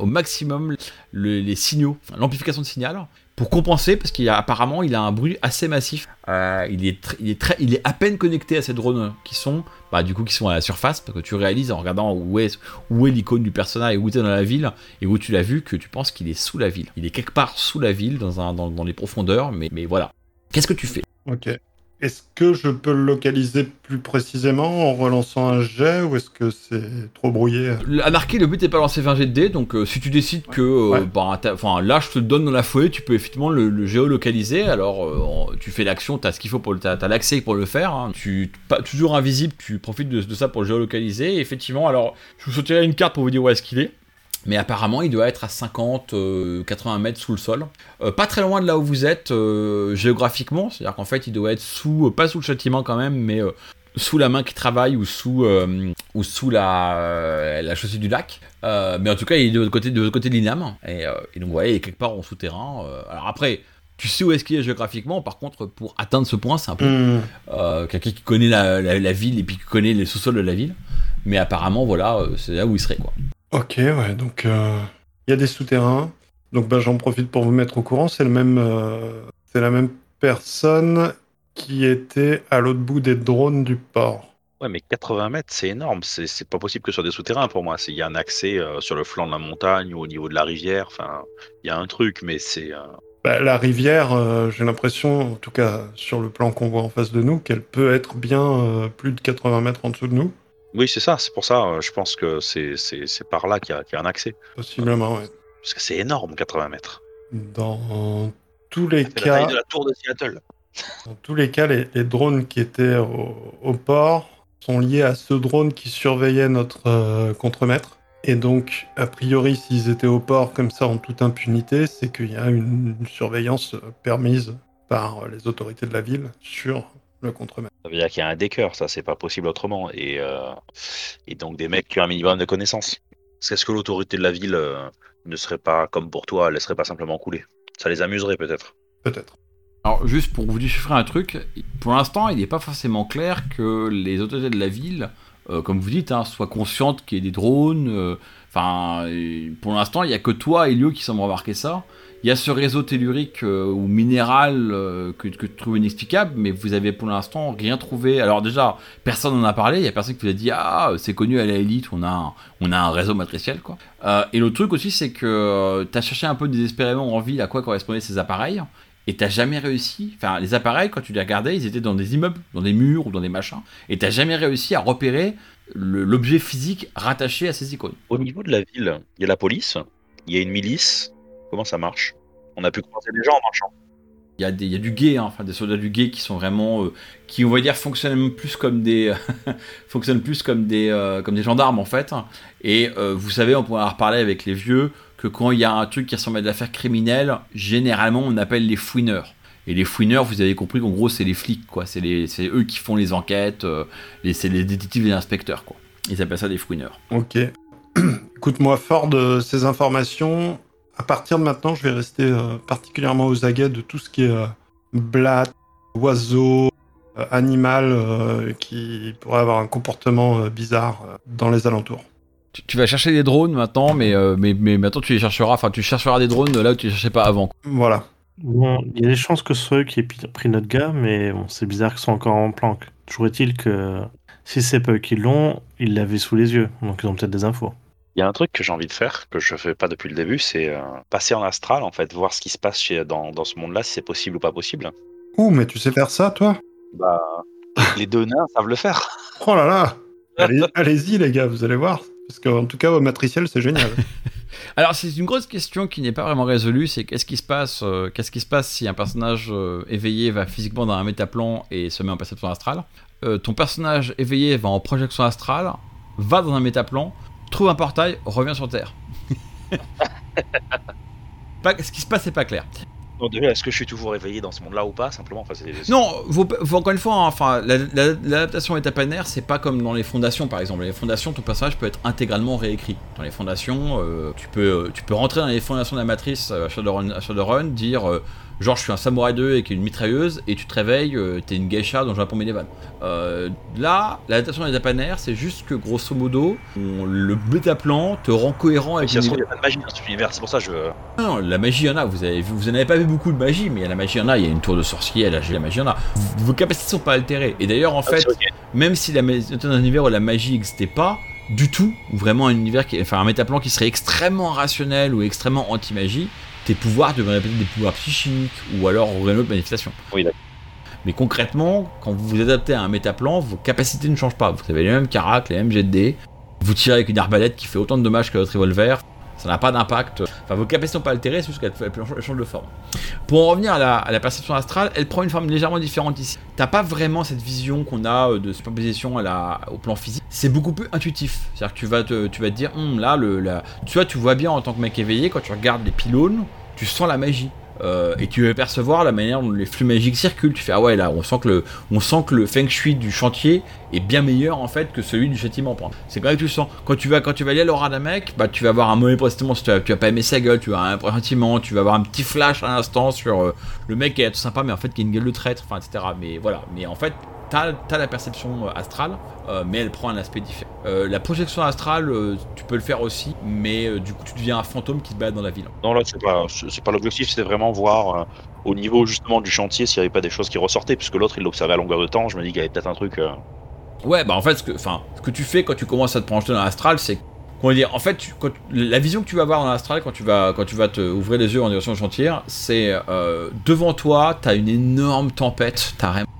au maximum le- les signaux, l'amplification de signal, pour compenser parce qu'il a apparemment il a un bruit assez massif. Euh, il est il est très, il est à peine connecté à ces drones qui sont, bah, du coup, qui sont à la surface parce que tu réalises en regardant où est où est l'icône du personnage et où tu es dans la ville et où tu l'as vu que tu penses qu'il est sous la ville. Il est quelque part sous la ville dans, dans les profondeurs, mais mais voilà. Qu'est-ce que tu fais? Ok. Est-ce que je peux le localiser plus précisément en relançant un jet ou est-ce que c'est trop brouillé? Anarchy, le but n'est pas de lancer 20 jets de dés, donc euh, si tu décides que, euh, Ouais. bah, là je te le donne dans la foulée, tu peux effectivement le, le géolocaliser. Alors euh, tu fais l'action, tu as ce qu'il faut pour le, t'as, l'accès pour le faire. hein. Tu pas toujours invisible, tu profites de, de ça pour le géolocaliser. Et effectivement, alors je vous sortirai une carte pour vous dire où est-ce qu'il est. Mais apparemment, il doit être à 50, euh, 80 mètres sous le sol. Euh, pas très loin de là où vous êtes euh, géographiquement. C'est-à-dire qu'en fait, il doit être sous, euh, pas sous le châtiment quand même, mais sous la main qui travaille ou sous, ou sous la, la chaussée du lac. Mais en tout cas, il est de l'autre côté de, côté de l'INAM. Et, et donc, ouais, il est quelque part en souterrain. Alors après, tu sais où est-ce qu'il est géographiquement. Par contre, pour atteindre ce point, c'est un peu Hmm. euh, quelqu'un qui connaît la, la- la ville et puis qui connaît les sous-sols de la ville. Mais apparemment, voilà, c'est là où il serait, quoi. Ok, ouais, donc euh, il y a des souterrains. Donc bah, j'en profite pour vous mettre au courant. C'est le même, euh, c'est la même personne qui était à l'autre bout des drones du port. Ouais, mais 80 mètres, c'est énorme. C'est pas possible que soit des souterrains pour moi. Il y a un accès euh, sur le flanc de la montagne ou au niveau de la rivière. Enfin, il y a un truc, mais c'est. Bah, la rivière, j'ai l'impression, en tout cas sur le plan qu'on voit en face de nous, qu'elle peut être bien plus de 80 mètres en dessous de nous. Oui, c'est ça. C'est pour ça. euh, je pense que c'est par là qu'il y, a- qu'il y a un accès. Possiblement, ouais. Parce que c'est énorme, 80 mètres. Dans tous les la taille cas, de la tour de Seattle. dans tous les cas, les, les drones qui étaient au, au port sont liés à ce drone qui surveillait notre euh, contremaître. Et donc, a priori, s'ils étaient au port comme ça en toute impunité, c'est qu'il y a une, une surveillance permise par les autorités de la ville sur le contremaître. Ça veut dire qu'il y a un décœur, ça, c'est pas possible autrement. Et, euh, et donc des mecs qui ont un minimum de connaissances. Qu'est-ce que l'autorité de la ville euh, ne serait pas, comme pour toi, laisserait pas simplement couler Ça les amuserait peut-être. Peut-être. Alors, juste pour vous déchiffrer un truc, pour l'instant, il n'est pas forcément clair que les autorités de la ville, euh, comme vous dites, hein, soient conscientes qu'il y ait des drones. Enfin, euh, pour l'instant, il n'y a que toi et Lio qui semblent remarquer ça. Il y a ce réseau tellurique euh, ou minéral euh, que, que tu trouves inexplicable, mais vous avez pour l'instant rien trouvé. Alors déjà, personne n'en a parlé, il y a personne qui vous a dit ah c'est connu à la élite, on a un, on a un réseau matriciel quoi. Euh, et l'autre truc aussi c'est que tu as cherché un peu désespérément en ville à quoi correspondaient ces appareils. Et t'as jamais réussi. Enfin, les appareils, quand tu les regardais, ils étaient dans des immeubles, dans des murs ou dans des machins. Et t'as jamais réussi à repérer le- l'objet physique rattaché à ces icônes. Au niveau de la ville, il y a la police, il y a une milice. Comment ça marche? On a pu croiser des gens en marchant. Il y, a des- il y a du guet, hein, enfin des soldats du guet qui sont vraiment, euh, qui on va dire fonctionnent plus comme des, fonctionnent plus comme des, euh, comme des gendarmes en fait. Et euh, vous savez, on pourra en reparler avec les vieux que quand il y a un truc qui ressemble à de l'affaire criminelle, généralement on appelle les fouineurs. Et les fouineurs, vous avez compris qu'en gros c'est les flics quoi, c'est les, c'est eux qui font les enquêtes, euh, c'est les détectives et les inspecteurs quoi. Ils appellent ça des fouineurs. Ok. Écoute-moi, fort de ces informations, à partir de maintenant, je vais rester euh, particulièrement aux aguets de tout ce qui est euh, blatte, oiseau, euh, animal euh, qui pourrait avoir un comportement euh, bizarre euh, dans les alentours. Tu, tu vas chercher des drones maintenant, mais, euh, mais, mais maintenant tu les chercheras, enfin tu chercheras des drones là où tu les cherchais pas avant. Voilà. Bon, il y a des chances que ce soit eux qui aient pris notre gars, mais bon, c'est bizarre qu'ils soient encore en planque. Toujours est-il que si c'est pas eux qui l'ont, ils l'avaient sous les yeux, donc ils ont peut-être des infos. Il y a un truc que j'ai envie de faire, que je fais pas depuis le début, c'est euh, passer en astral, en fait, voir ce qui se passe chez, dans, dans ce monde-là, si c'est possible ou pas possible. Ouh, mais tu sais faire ça, toi? Bah, les deux nains savent le faire. Oh là là Allez- Allez-y, les gars, vous allez voir. Parce qu'en tout cas, au matriciel, c'est génial. Alors c'est une grosse question qui n'est pas vraiment résolue, c'est qu'est-ce qui se passe, euh, qu'est-ce qui se passe si un personnage euh, éveillé va physiquement dans un métaplan et se met en perception astrale? Euh, Ton personnage éveillé va en projection astrale, va dans un métaplan, trouve un portail, revient sur Terre. Pas- ce qui se passe c'est pas clair. Est-ce que je suis toujours éveillé dans ce monde-là ou pas Simplement, enfin, c'est. Non, faut, faut encore une fois, hein, enfin, la- la- l'adaptation étapanaire, c'est pas comme dans les fondations, par exemple. Les fondations, ton personnage peut être intégralement réécrit. Dans les fondations, euh, tu, peux, tu peux rentrer dans les fondations de la matrice euh, à Shadowrun, à Shadowrun, dire euh, genre je suis un samouraï 2 avec une mitrailleuse, et tu te réveilles, euh, t'es une geisha dans le Japon médiéval. Euh, là, l'adaptation étapanaire, c'est juste que grosso modo, on- le métaplan te rend cohérent avec Si l'univers. il n'y a pas de magie dans cet univers, c'est pour ça que je. Non, la magie, il y en a. Vous avez vu, vous en avez pas vu beaucoup de magie, mais il y a la magie, il y en a. Il y a une tour de sorcier, la, la magie, il y en a. Vos capacités sont pas altérées. Et d'ailleurs, en Ah, fait, même si la dans un univers où la magie n'existait pas du tout, ou vraiment un univers qui, enfin un métaplan qui serait extrêmement rationnel ou extrêmement anti-magie, tes pouvoirs devraient être des pouvoirs psychiques ou alors une autre manifestation. Oui, d'accord. Mais concrètement, quand vous vous adaptez à un métaplan, vos capacités ne changent pas. Vous avez les mêmes caracs, les mêmes jets de dés. Vous tirez avec une arbalète qui fait autant de dommages que votre revolver. Ça n'a pas d'impact. Enfin, vos capacités sont pas altérées, c'est juste qu'elles elles elles changent de forme. Pour en revenir à la, perception astrale, elle prend une forme légèrement différente ici. T'as pas vraiment cette vision qu'on a euh, de superposition au plan physique. C'est beaucoup plus intuitif. C'est-à-dire que tu vas te, tu vas te dire, Hum, là, le, la... tu vois, tu vois bien en tant que mec éveillé, quand tu regardes les pylônes, tu sens la magie. Euh, et tu vas percevoir la manière dont les flux magiques circulent. Tu fais ah ouais là, on sent que le, on sent que le feng shui du chantier est bien meilleur en fait que celui du châtiment. C'est quand même que tu sens. Quand tu vas, quand tu vas aller à l'aura d'un mec, bah tu vas avoir un mauvais pressentiment. Tu vas, tu vas pas aimer sa gueule, tu vas un pressentiment, tu vas avoir un petit flash à l'instant sur euh, le mec qui est tout sympa, mais en fait qui a une gueule de traître, enfin etc. Mais voilà. Mais en fait, t'as as la perception euh, astrale, euh, mais elle prend un aspect différent. Euh, la projection astrale, euh, tu peux le faire aussi, mais du coup tu deviens un fantôme qui se balade dans la ville. Non, là, c'est pas, c'est c'est pas l'objectif, c'était vraiment voir au niveau justement du chantier s'il n'y avait pas des choses qui ressortaient, puisque l'autre il l'observait à longueur de temps. Je me dis qu'il y avait peut-être un truc. Ouais, bah en fait, ce que, ce que tu fais quand tu commences à te projeter dans l'astral, c'est comment dire, en fait, tu- quand- la vision que tu vas avoir dans l'astral quand tu vas, quand tu vas te ouvrir les yeux en direction du chantier, c'est euh, devant toi, t'as une énorme tempête, t'as rien qui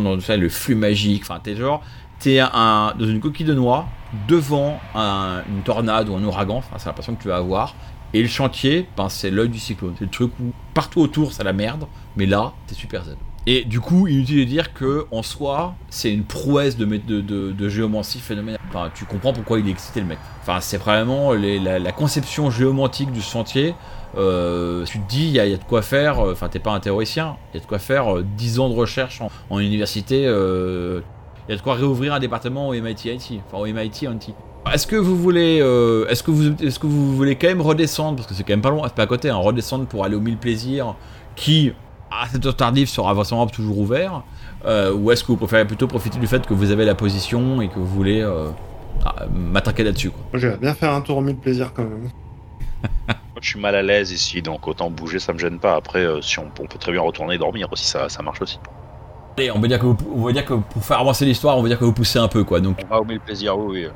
dans le flux magique, enfin, t'es genre, t'es un, dans une coquille de noix devant un- une tornade ou un ouragan, enfin, c'est l'impression que tu vas avoir. Et le chantier, ben, c'est l'œil du cyclone. C'est le truc où partout autour, c'est la merde, mais là, t'es super zen. Et du coup, inutile de dire que en soi, c'est une prouesse de, de, de, géomancie phénoménale. Enfin, tu comprends pourquoi il est excité le mec. Enfin, c'est vraiment les- la, la conception géomantique du chantier. Euh, tu te dis, il y, a il y a de quoi faire. euh, Enfin, t'es pas un théoricien. Il y a de quoi faire euh, 10 ans de recherche en, en université. euh, Il y a de quoi réouvrir un département au MIT IT. Enfin, au MIT IT. Est-ce que vous voulez, euh, est-ce que vous, est-ce que vous voulez quand même redescendre parce que c'est quand même pas loin, c'est pas à côté, hein, redescendre pour aller au Mille Plaisirs, qui à cette heure tardive sera forcément toujours ouvert, euh, ou est-ce que vous préférez plutôt profiter du fait que vous avez la position et que vous voulez euh, ah, m'attaquer là-dessus quoi? Moi, j'irais bien faire un tour au mille plaisir quand même. Moi, je suis mal à l'aise ici, donc autant bouger, ça me gêne pas. Après, euh, si on, on peut très bien retourner dormir aussi, ça, ça marche aussi. Allez, on va dire que vous- on va dire que pour faire avancer l'histoire, on va dire que vous poussez un peu quoi. Donc, On va au mille plaisir, oui, oui.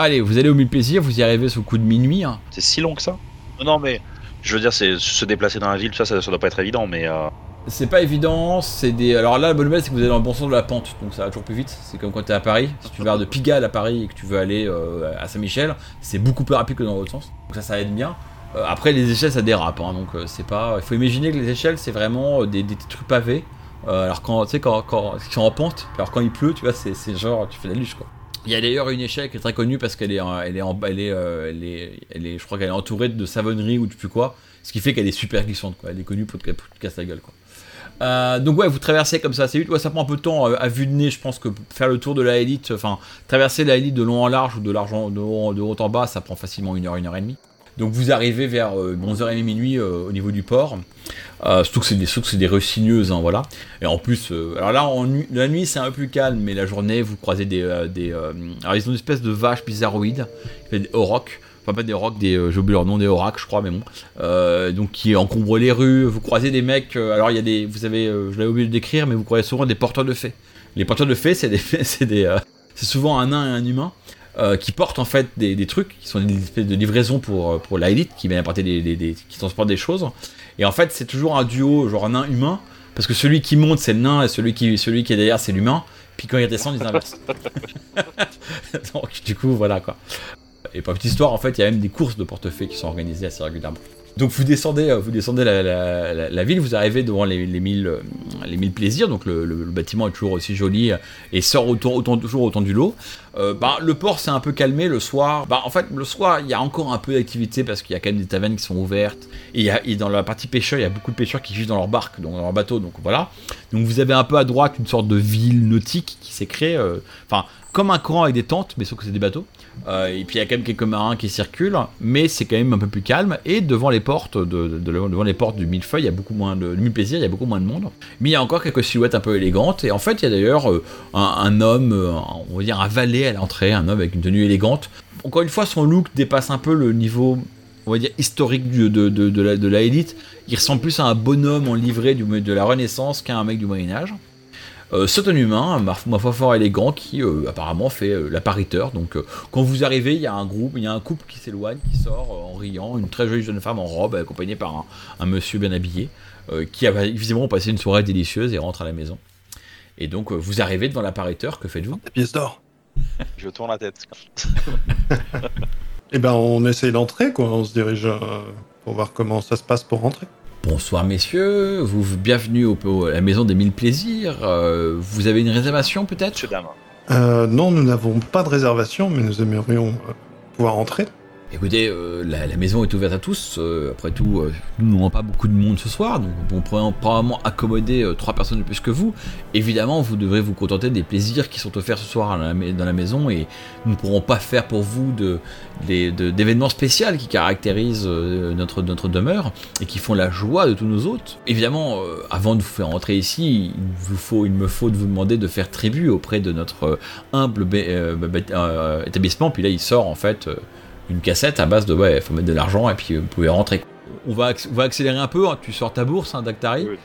allez, vous allez au Mille Plaisirs, vous y arrivez sous le coup de minuit. hein. C'est si long que ça? Non, mais je veux dire, c'est se déplacer dans la ville, ça, ça doit pas être évident, mais euh, C'est pas évident, c'est des. Alors là, la bonne nouvelle, c'est que vous allez dans le bon sens de la pente, donc ça va toujours plus vite. C'est comme quand t'es à Paris. Si tu vas de Pigalle à Paris et que tu veux aller euh, à Saint-Michel, c'est beaucoup plus rapide que dans l'autre sens. Donc ça, ça aide bien. Euh, après, les échelles, ça dérape, hein, donc euh, c'est pas. Il faut imaginer que les échelles, c'est vraiment euh, des, trucs pavés. Alors quand tu sais quand, quand sont en pente, alors quand il pleut, tu vois, c'est genre tu fais la luche quoi. Il y a d'ailleurs une échelle qui est très connue parce qu'elle est, elle est, en, elle est, elle est, elle est, je crois qu'elle est entourée de savonnerie ou de plus quoi, ce qui fait qu'elle est super glissante quoi. Elle est connue pour te, pour casser la gueule quoi. Donc ouais, vous traversez comme ça assez vite. Ouais, ça prend un peu de temps à vue de nez, je pense que faire le tour de la élite, enfin traverser la élite de long en large ou de, large en- haut, de haut en bas, ça prend facilement une heure, une heure et demie. Donc vous arrivez vers euh, 11h30 minuit euh, au niveau du port. Euh, surtout que c'est des, que des hein, voilà. Et en plus, euh, alors là, la nuit c'est un peu plus calme, mais la journée vous croisez des, euh, des euh, alors ils ont une espèce de vache bizarroïde, des aurochs. Enfin pas des aurochs, des, euh, j'ai oublié leur nom, des oracles, je crois, mais bon. Euh, donc qui encombrent les rues. Vous croisez des mecs. euh, alors il y a des, vous avez, euh, je l'avais oublié de décrire, mais vous croisez souvent des porteurs de fées. Les porteurs de fées, c'est des, c'est des, euh, c'est souvent un nain et un humain. Euh, qui portent en fait des, des trucs qui sont des espèces de livraisons pour, euh, pour la élite qui viennent apporter des, des- des- qui transportent des choses et en fait c'est toujours un duo genre un nain humain Parce que celui qui monte, c'est le nain, et celui qui, celui qui est derrière, c'est l'humain. Puis quand il redescend, ils inversent. Donc, du coup, voilà quoi. Et pour petite histoire, en fait, il y a même des courses de portefeuille qui sont organisées assez régulièrement. Donc vous descendez, euh, vous descendez la, ville, vous arrivez devant les, mille, euh, les mille plaisirs, donc le, bâtiment est toujours aussi joli euh, et sort autant, toujours autant du lot. Bah, le port s'est un peu calmé le soir. Bah, en fait, le soir, il y a encore un peu d'activité parce qu'il y a quand même des tavernes qui sont ouvertes. Et, dans la partie pêcheur, il y a beaucoup de pêcheurs qui vivent dans leur barque, donc dans leur bateau. Donc voilà. Donc vous avez un peu à droite une sorte de ville nautique qui s'est créée. Enfin, comme un courant avec des tentes, mais sauf que c'est des bateaux. Euh, et puis il y a quand même quelques marins qui circulent, mais c'est quand même un peu plus calme. Et devant les portes de, de- de- devant les portes du millefeuille, il y a beaucoup moins de plaisir, il y a beaucoup moins de monde. Mais il y a encore quelques silhouettes un peu élégantes. Et en fait, il y a d'ailleurs euh, un, homme, euh, on va dire un valet à l'entrée, un homme avec une tenue élégante. Encore une fois, son look dépasse un peu le niveau, on va dire historique de, de, de la, élite. Il ressemble plus à un bonhomme en livrée de la Renaissance qu'à un mec du Moyen Âge. Euh, c'est un humain, ma, ma foi fort élégant, qui euh, apparemment fait euh, l'appariteur. Donc, euh, quand vous arrivez, il y a un groupe, il y a un couple qui s'éloigne, qui sort euh, en riant, une très jolie jeune femme en robe, accompagnée par un, un monsieur bien habillé, euh, qui a visiblement passé une soirée délicieuse et rentre à la maison. Et donc, euh, vous arrivez devant l'appariteur, que faites-vous? La pièce d'or. Je tourne la tête. Eh ben, on essaye d'entrer, quoi. On se dirige euh, pour voir comment ça se passe pour rentrer. Bonsoir messieurs, vous bienvenue au, au- à la maison des mille plaisirs. Euh, vous avez une réservation peut-être? Monsieur dame. Euh, non, nous n'avons pas de réservation, mais nous aimerions euh, pouvoir entrer. Écoutez, euh, la, maison est ouverte à tous. euh, après tout, euh, nous n'avons pas beaucoup de monde ce soir, donc on probablement accommoder trois personnes de plus que vous. Évidemment, vous devrez vous contenter des plaisirs qui sont offerts ce soir dans la maison et nous ne pourrons pas faire pour vous d'événements spéciaux qui caractérisent notre, demeure et qui font la joie de tous nos hôtes. Évidemment, avant de vous faire entrer ici, il, il me faut de vous demander de faire tribut auprès de notre humble établissement. Puis là, il sort en fait. Une cassette à base de ouais, faut mettre de l'argent et puis euh, vous pouvez rentrer. On va, on va accélérer un peu, hein. tu sors ta bourse, hein, Dactari. Oui.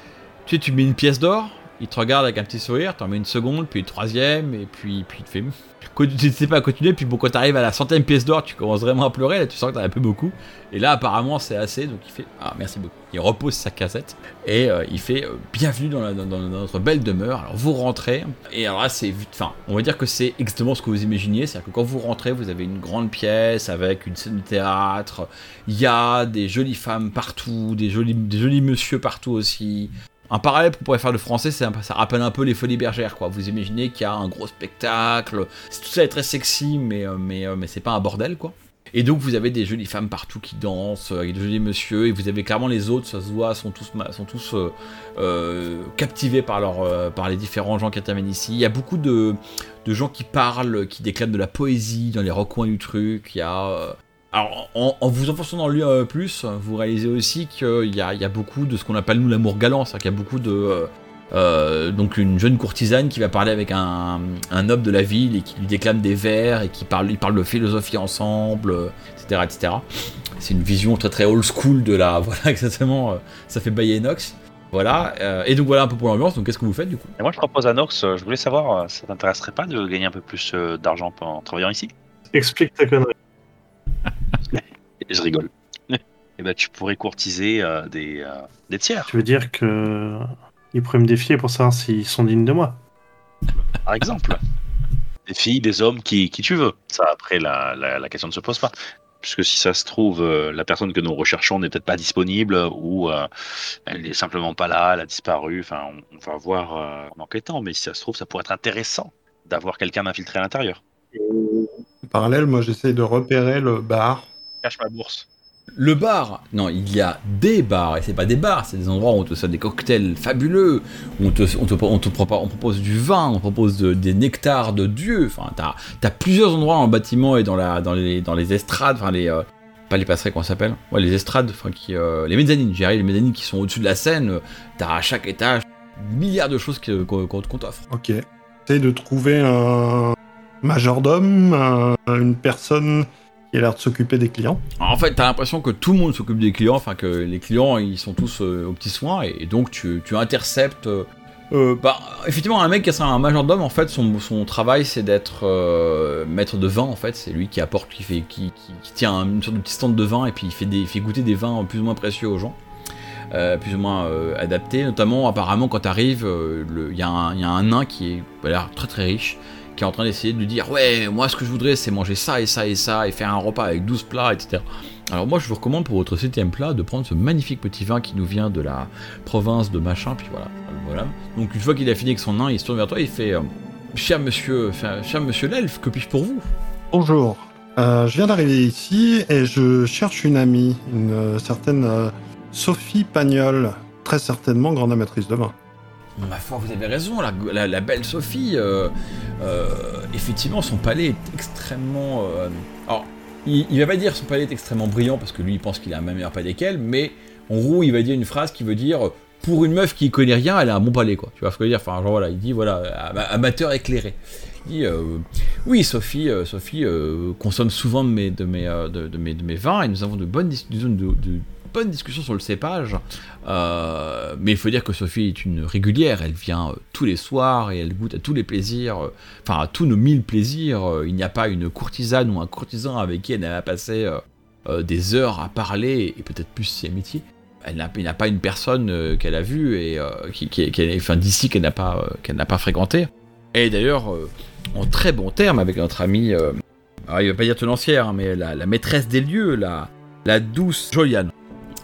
Tu sais, tu mets une pièce d'or, il te regarde avec un petit sourire, t'en mets une seconde, puis une troisième, et puis, puis il te fait. Tu ne sais pas continuer, puis bon, quand t'arrives à la centième pièce d'or, tu commences vraiment à pleurer, là tu sens que t'en as un peu beaucoup. Et là, apparemment, c'est assez, donc il fait Ah, merci beaucoup. Il repose sa cassette, et euh, il fait euh, Bienvenue dans, notre belle demeure. Alors vous rentrez, et alors là, c'est. Enfin, on va dire que c'est exactement ce que vous imaginiez, c'est-à-dire que quand vous rentrez, vous avez une grande pièce avec une scène de théâtre, il y a des jolies femmes partout, des jolis, des jolis monsieur partout aussi. Un parallèle qu'on pourrait faire de français, ça rappelle un peu les folies bergères, quoi. Vous imaginez qu'il y a un gros spectacle, tout ça est très sexy, mais, euh, mais, euh, mais c'est pas un bordel, quoi. Et donc vous avez des jolies femmes partout qui dansent, euh, des jolis monsieur, et vous avez clairement les autres, ça se voit, sont tous, captivés par, par les différents gens qui interviennent ici. Il y a beaucoup de, de gens qui parlent, qui déclament de la poésie dans les recoins du truc. Il y a. euh, alors, en, en vous enfonçant dans le lieu un peu plus, vous réalisez aussi qu'il y y a beaucoup de ce qu'on appelle nous l'amour galant, c'est-à-dire qu'il y a beaucoup de. euh, euh, donc une jeune courtisane qui va parler avec un, un homme de la ville et qui lui déclame des vers et qui parle, ils parlent de philosophie ensemble, euh, etc. etc. C'est une vision très très old school de la. Voilà, exactement. euh, ça fait bailler Enox. Voilà. euh, et donc voilà un peu pour l'ambiance. Donc qu'est-ce que vous faites du coup? Et moi, je propose à Nox, euh, je voulais savoir, euh, ça t'intéresserait pas de gagner un peu plus euh, d'argent en travaillant ici? Explique ta connerie. Je rigole. Et ben, tu pourrais courtiser euh, des, euh, des tiers, Tu veux dire que ils pourraient me défier pour savoir s'ils sont dignes de moi par exemple. des filles, des hommes, qui, qui tu veux. Ça, après, la, la, la question ne se pose pas. Puisque si ça se trouve, euh, la personne que nous recherchons n'est peut-être pas disponible ou euh, elle n'est simplement pas là, elle a disparu. Enfin, on, on va voir euh, en enquêtant. Mais si ça se trouve, ça pourrait être intéressant d'avoir quelqu'un d'infiltré à l'intérieur. En parallèle, moi, j'essaye de repérer le bar. Cache ma bourse. Le bar, non, il y a des bars, et c'est pas des bars, c'est des endroits où on te sert des cocktails fabuleux, où on te, on te, on te propose, on propose du vin, on propose de- des nectars de Dieu, enfin, t'as as plusieurs endroits dans le bâtiment et dans, la, dans, les, dans les estrades, enfin, les. euh, pas les passerelles, comment ça s'appelle? Ouais, les estrades, enfin, qui. euh, les mezzanines, j'ai les mezzanines qui sont au-dessus de la scène, t'as à chaque étage milliards de choses que- qu'on qu'on- qu'on t'offre. Ok. J'essaye de trouver un majordome, un- une personne qui a l'air de s'occuper des clients. En fait, t'as l'impression que tout le monde s'occupe des clients, enfin que les clients ils sont tous euh, aux petits soins, et, donc tu, tu interceptes. euh, euh, bah, effectivement, un mec qui a un majordome, en fait, son, travail c'est d'être euh, maître de vin, en fait, c'est lui qui apporte, qui, fait, qui, tient une sorte de petit stand de vin, et puis il fait, goûter des vins plus ou moins précieux aux gens. euh, plus ou moins euh, adapté. Notamment, apparemment, quand tu arrives, il y, a un nain qui a l'air très très riche, qui est en train d'essayer de lui dire Ouais, moi ce que je voudrais, c'est manger ça et ça et ça, et faire un repas avec 12 plats, etc. Alors, moi, je vous recommande pour votre septième plat de prendre ce magnifique petit vin qui nous vient de la province de machin, puis voilà. voilà. Donc, une fois qu'il a fini avec son nain, il se tourne vers toi, il fait Cher monsieur, cher monsieur l'elfe, que puis-je pour vous? Bonjour. Euh, je viens d'arriver ici et je cherche une amie, une euh, certaine euh, Sophie Pagnol, très certainement grande amatrice de vin. Ma foi, vous avez raison, la, belle Sophie, effectivement, son palais est extrêmement. alors, il, il, va pas dire son palais est extrêmement brillant parce que lui, il pense qu'il a un meilleur palais qu'elle, mais en gros, il va dire une phrase qui veut dire pour une meuf qui connaît rien, elle a un bon palais, quoi. Tu vois ce que je veux dire? Enfin, genre voilà, il dit voilà, amateur éclairé. Il dit euh, oui, Sophie, euh, Sophie euh, consomme souvent de mes, de mes, vins et nous avons de bonnes, de, de bonnes discussions sur le cépage. mais il faut dire que Sophie est une régulière. Elle vient tous les soirs et elle goûte à tous les plaisirs, enfin à tous nos mille plaisirs. il n'y a pas une courtisane ou un courtisan avec qui elle n'a pas passé des heures à parler et peut-être plus si amitié elle n'a pas une personne euh, qu'elle a vue et euh, qui, enfin, d'ici qu'elle n'a pas, euh, qu'elle n'a pas. Et d'ailleurs, en très bon terme avec notre amie, alors il va pas dire tenancière, hein, mais la, maîtresse des lieux, la, la douce Joliane.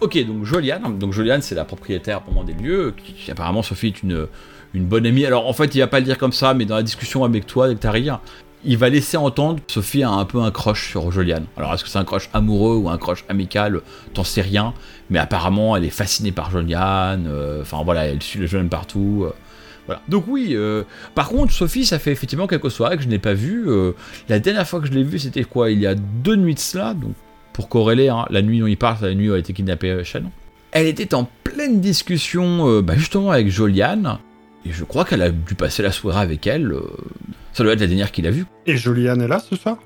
Ok, donc Joliane, donc Joliane c'est la propriétaire pour moi des lieux, qui, apparemment Sophie est une, une bonne amie. Alors en fait, il va pas le dire comme ça, mais dans la discussion avec toi, avec Taria, il va laisser entendre que Sophie a un peu un crush sur Joliane. Alors est-ce que c'est un crush amoureux ou un crush amical? T'en sais rien. Mais apparemment, elle est fascinée par Joliane. Euh, enfin voilà, elle suit le jeune partout. Euh, voilà. Donc oui, euh, par contre, Sophie, ça fait effectivement quelques soirées que je n'ai pas vu. la dernière fois que je l'ai vue, c'était quoi Il y a deux nuits de cela. Donc pour corréler, hein, la nuit dont il parle, c'est la nuit où elle a été kidnappée Shannon. Elle était en pleine discussion, bah, justement avec Joliane. Et je crois qu'elle a dû passer la soirée avec elle. Ça doit être la dernière qu'il a vue. Et Joliane est là ce soir?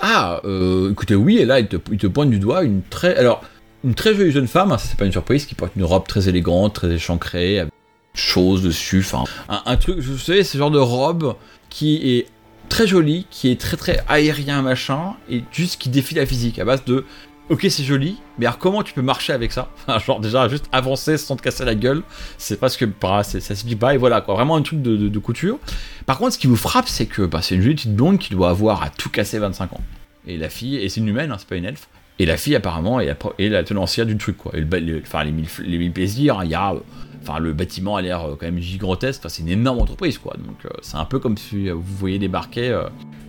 Ah, euh, écoutez, oui, et là, il te, pointe du doigt une très. Alors, une très jolie jeune femme, hein, ça c'est pas une surprise, qui porte une robe très élégante, très échancrée, avec choses dessus, enfin, un, truc, je sais, ce genre de robe qui est très jolie, qui est très très aérien machin, et juste qui défie la physique à base de ok c'est joli, mais alors comment tu peux marcher avec ça? Genre déjà juste avancer sans te casser la gueule, c'est presque pas, ça s'explique pas, et voilà quoi, vraiment un truc de, couture. Par contre ce qui vous frappe c'est que bah, c'est une jolie petite blonde qui doit avoir à tout casser 25 ans. Et la fille, et c'est une humaine, hein, c'est pas une elfe, et la fille apparemment est la, tenancière du truc quoi. Le, enfin les mille, les plaisirs, hein, il y a... Enfin, le bâtiment a l'air euh, quand même gigantesque. Enfin, c'est une énorme entreprise, quoi. Donc, euh, c'est un peu comme si vous voyez débarquer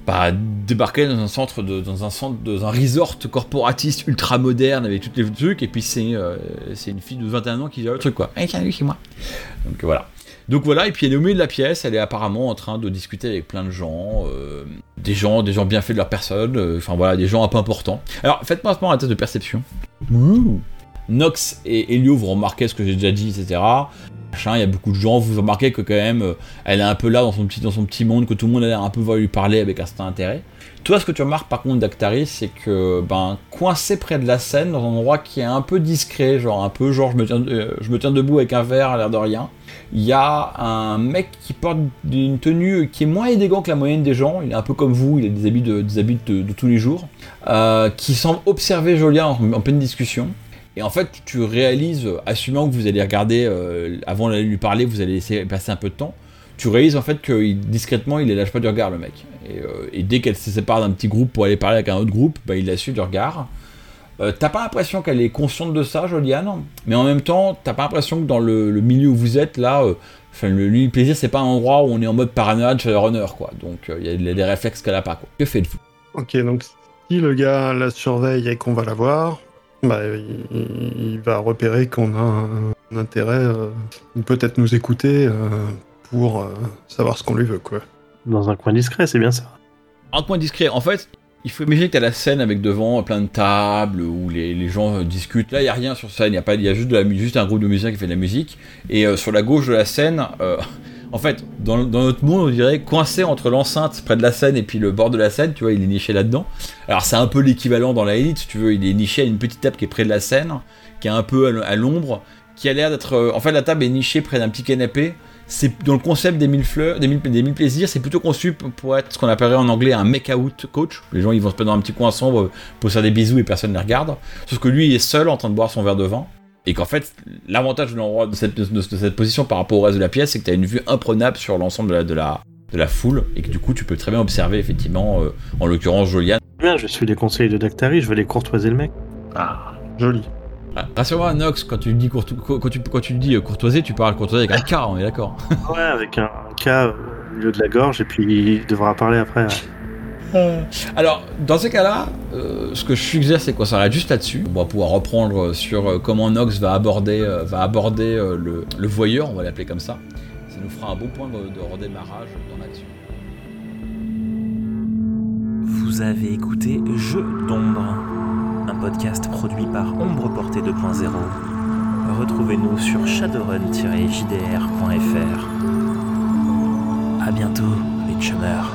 pas débarquer dans un centre de, dans un centre dans un resort corporatiste ultra moderne avec tous les trucs et puis c'est euh, c'est une fille de 21 ans qui dit le truc quoi. Eh, lui chez moi. Donc voilà. Donc voilà, et puis elle est au milieu de la pièce, elle est apparemment en train de discuter avec plein de gens, euh, des gens, des gens bien faits de leur personne, euh, enfin voilà, des gens un peu importants. Alors faites-moi un test de perception. Nox et Elio, vous remarquez ce que j'ai déjà dit, etc il y a beaucoup de gens, vous remarquez que quand même, euh, elle est un peu là dans son petit, monde, que tout le monde a un peu voir lui parler avec un certain intérêt. Toi, ce que tu remarques par contre d'Actaris, c'est que, ben, coincé près de la scène, dans un endroit qui est un peu discret, genre un peu, genre je me tiens, euh, debout avec un verre à l'air de rien, il y a un mec qui porte une tenue qui est moins élégant que la moyenne des gens, il est un peu comme vous, il a des habits de, des habits de, tous les jours, euh, qui semble observer Jolia en pleine discussion. Et en fait, tu réalises, assumant que vous allez regarder, euh, avant d'aller lui parler, vous allez laisser passer un peu de temps, tu réalises en fait que discrètement, il ne lâche pas du regard, le mec. Euh, et, dès qu'elle se sépare d'un petit groupe pour aller parler avec un autre groupe, bah, il la suit du regard. Euh, t'as pas l'impression qu'elle est consciente de ça, Joliane, mais en même temps, t'as pas l'impression que dans le, milieu où vous êtes, là, le, le plaisir, c'est pas un endroit où on est en mode paranoïade chez le runner, quoi. Donc, il y a des réflexes qu'elle a pas. Que faites-vous? Ok, donc si le gars la surveille et qu'on va la voir, bah, il, va repérer qu'on a un, intérêt, euh, peut-être nous écouter euh, pour euh, savoir ce qu'on lui veut, quoi. Dans un coin discret, c'est bien ça. Un coin discret, en fait, il faut imaginer que tu as la scène avec devant plein de tables où les, gens discutent. Là, il n'y a rien sur scène, il y a, pas, y a juste, de la, juste un groupe de musiciens qui fait de la musique. Et sur la gauche de la scène, en fait, dans, notre monde, on dirait coincé entre l'enceinte près de la scène et puis le bord de la scène, tu vois, il est niché là-dedans. Alors c'est un peu l'équivalent dans la élite, tu veux, il est niché à une petite table qui est près de la scène, qui est un peu à l'ombre, qui a l'air d'être... Euh, en fait, la table est nichée près d'un petit canapé. C'est dans le concept des mille fleurs, des mille, des mille plaisirs, c'est plutôt conçu pour être ce qu'on appellerait en anglais un make-out coach. Les gens, ils vont se mettre dans un petit coin sombre pour faire des bisous et personne ne les regarde. Sauf que lui, il est seul en train de boire son verre de vin. Et qu'en fait, l'avantage de l'endroit de cette, de- de cette position par rapport au reste de la pièce, c'est que tu as une vue imprenable sur l'ensemble de la, de, la, de la foule, et que du coup, tu peux très bien observer, effectivement, euh, en l'occurrence, Joliane. Bien, je suis les conseils de Dactari, je vais les courtoiser le mec. Ah, joli. Ah, Rassure-moi, Nox, quand tu dis, courto- quand tu, quand tu dis euh, courtoisie, tu parles courtoisie avec un K, on est d'accord. Ouais, avec un, euh, au milieu de la gorge, et puis il devra parler après. ouais. Alors, dans ces cas-là, euh, ce que je suggère, c'est qu'on s'arrête juste là-dessus. On va pouvoir reprendre sur euh, comment Nox va aborder, euh, va aborder le, voyeur, on va l'appeler comme ça. Ça nous fera un bon point de, redémarrage dans l'action. Vous avez écouté Jeux d'ombre, un podcast produit par Ombre Portée 2.0. Retrouvez-nous sur shadowrun-jdr.fr. À bientôt, les chumeurs.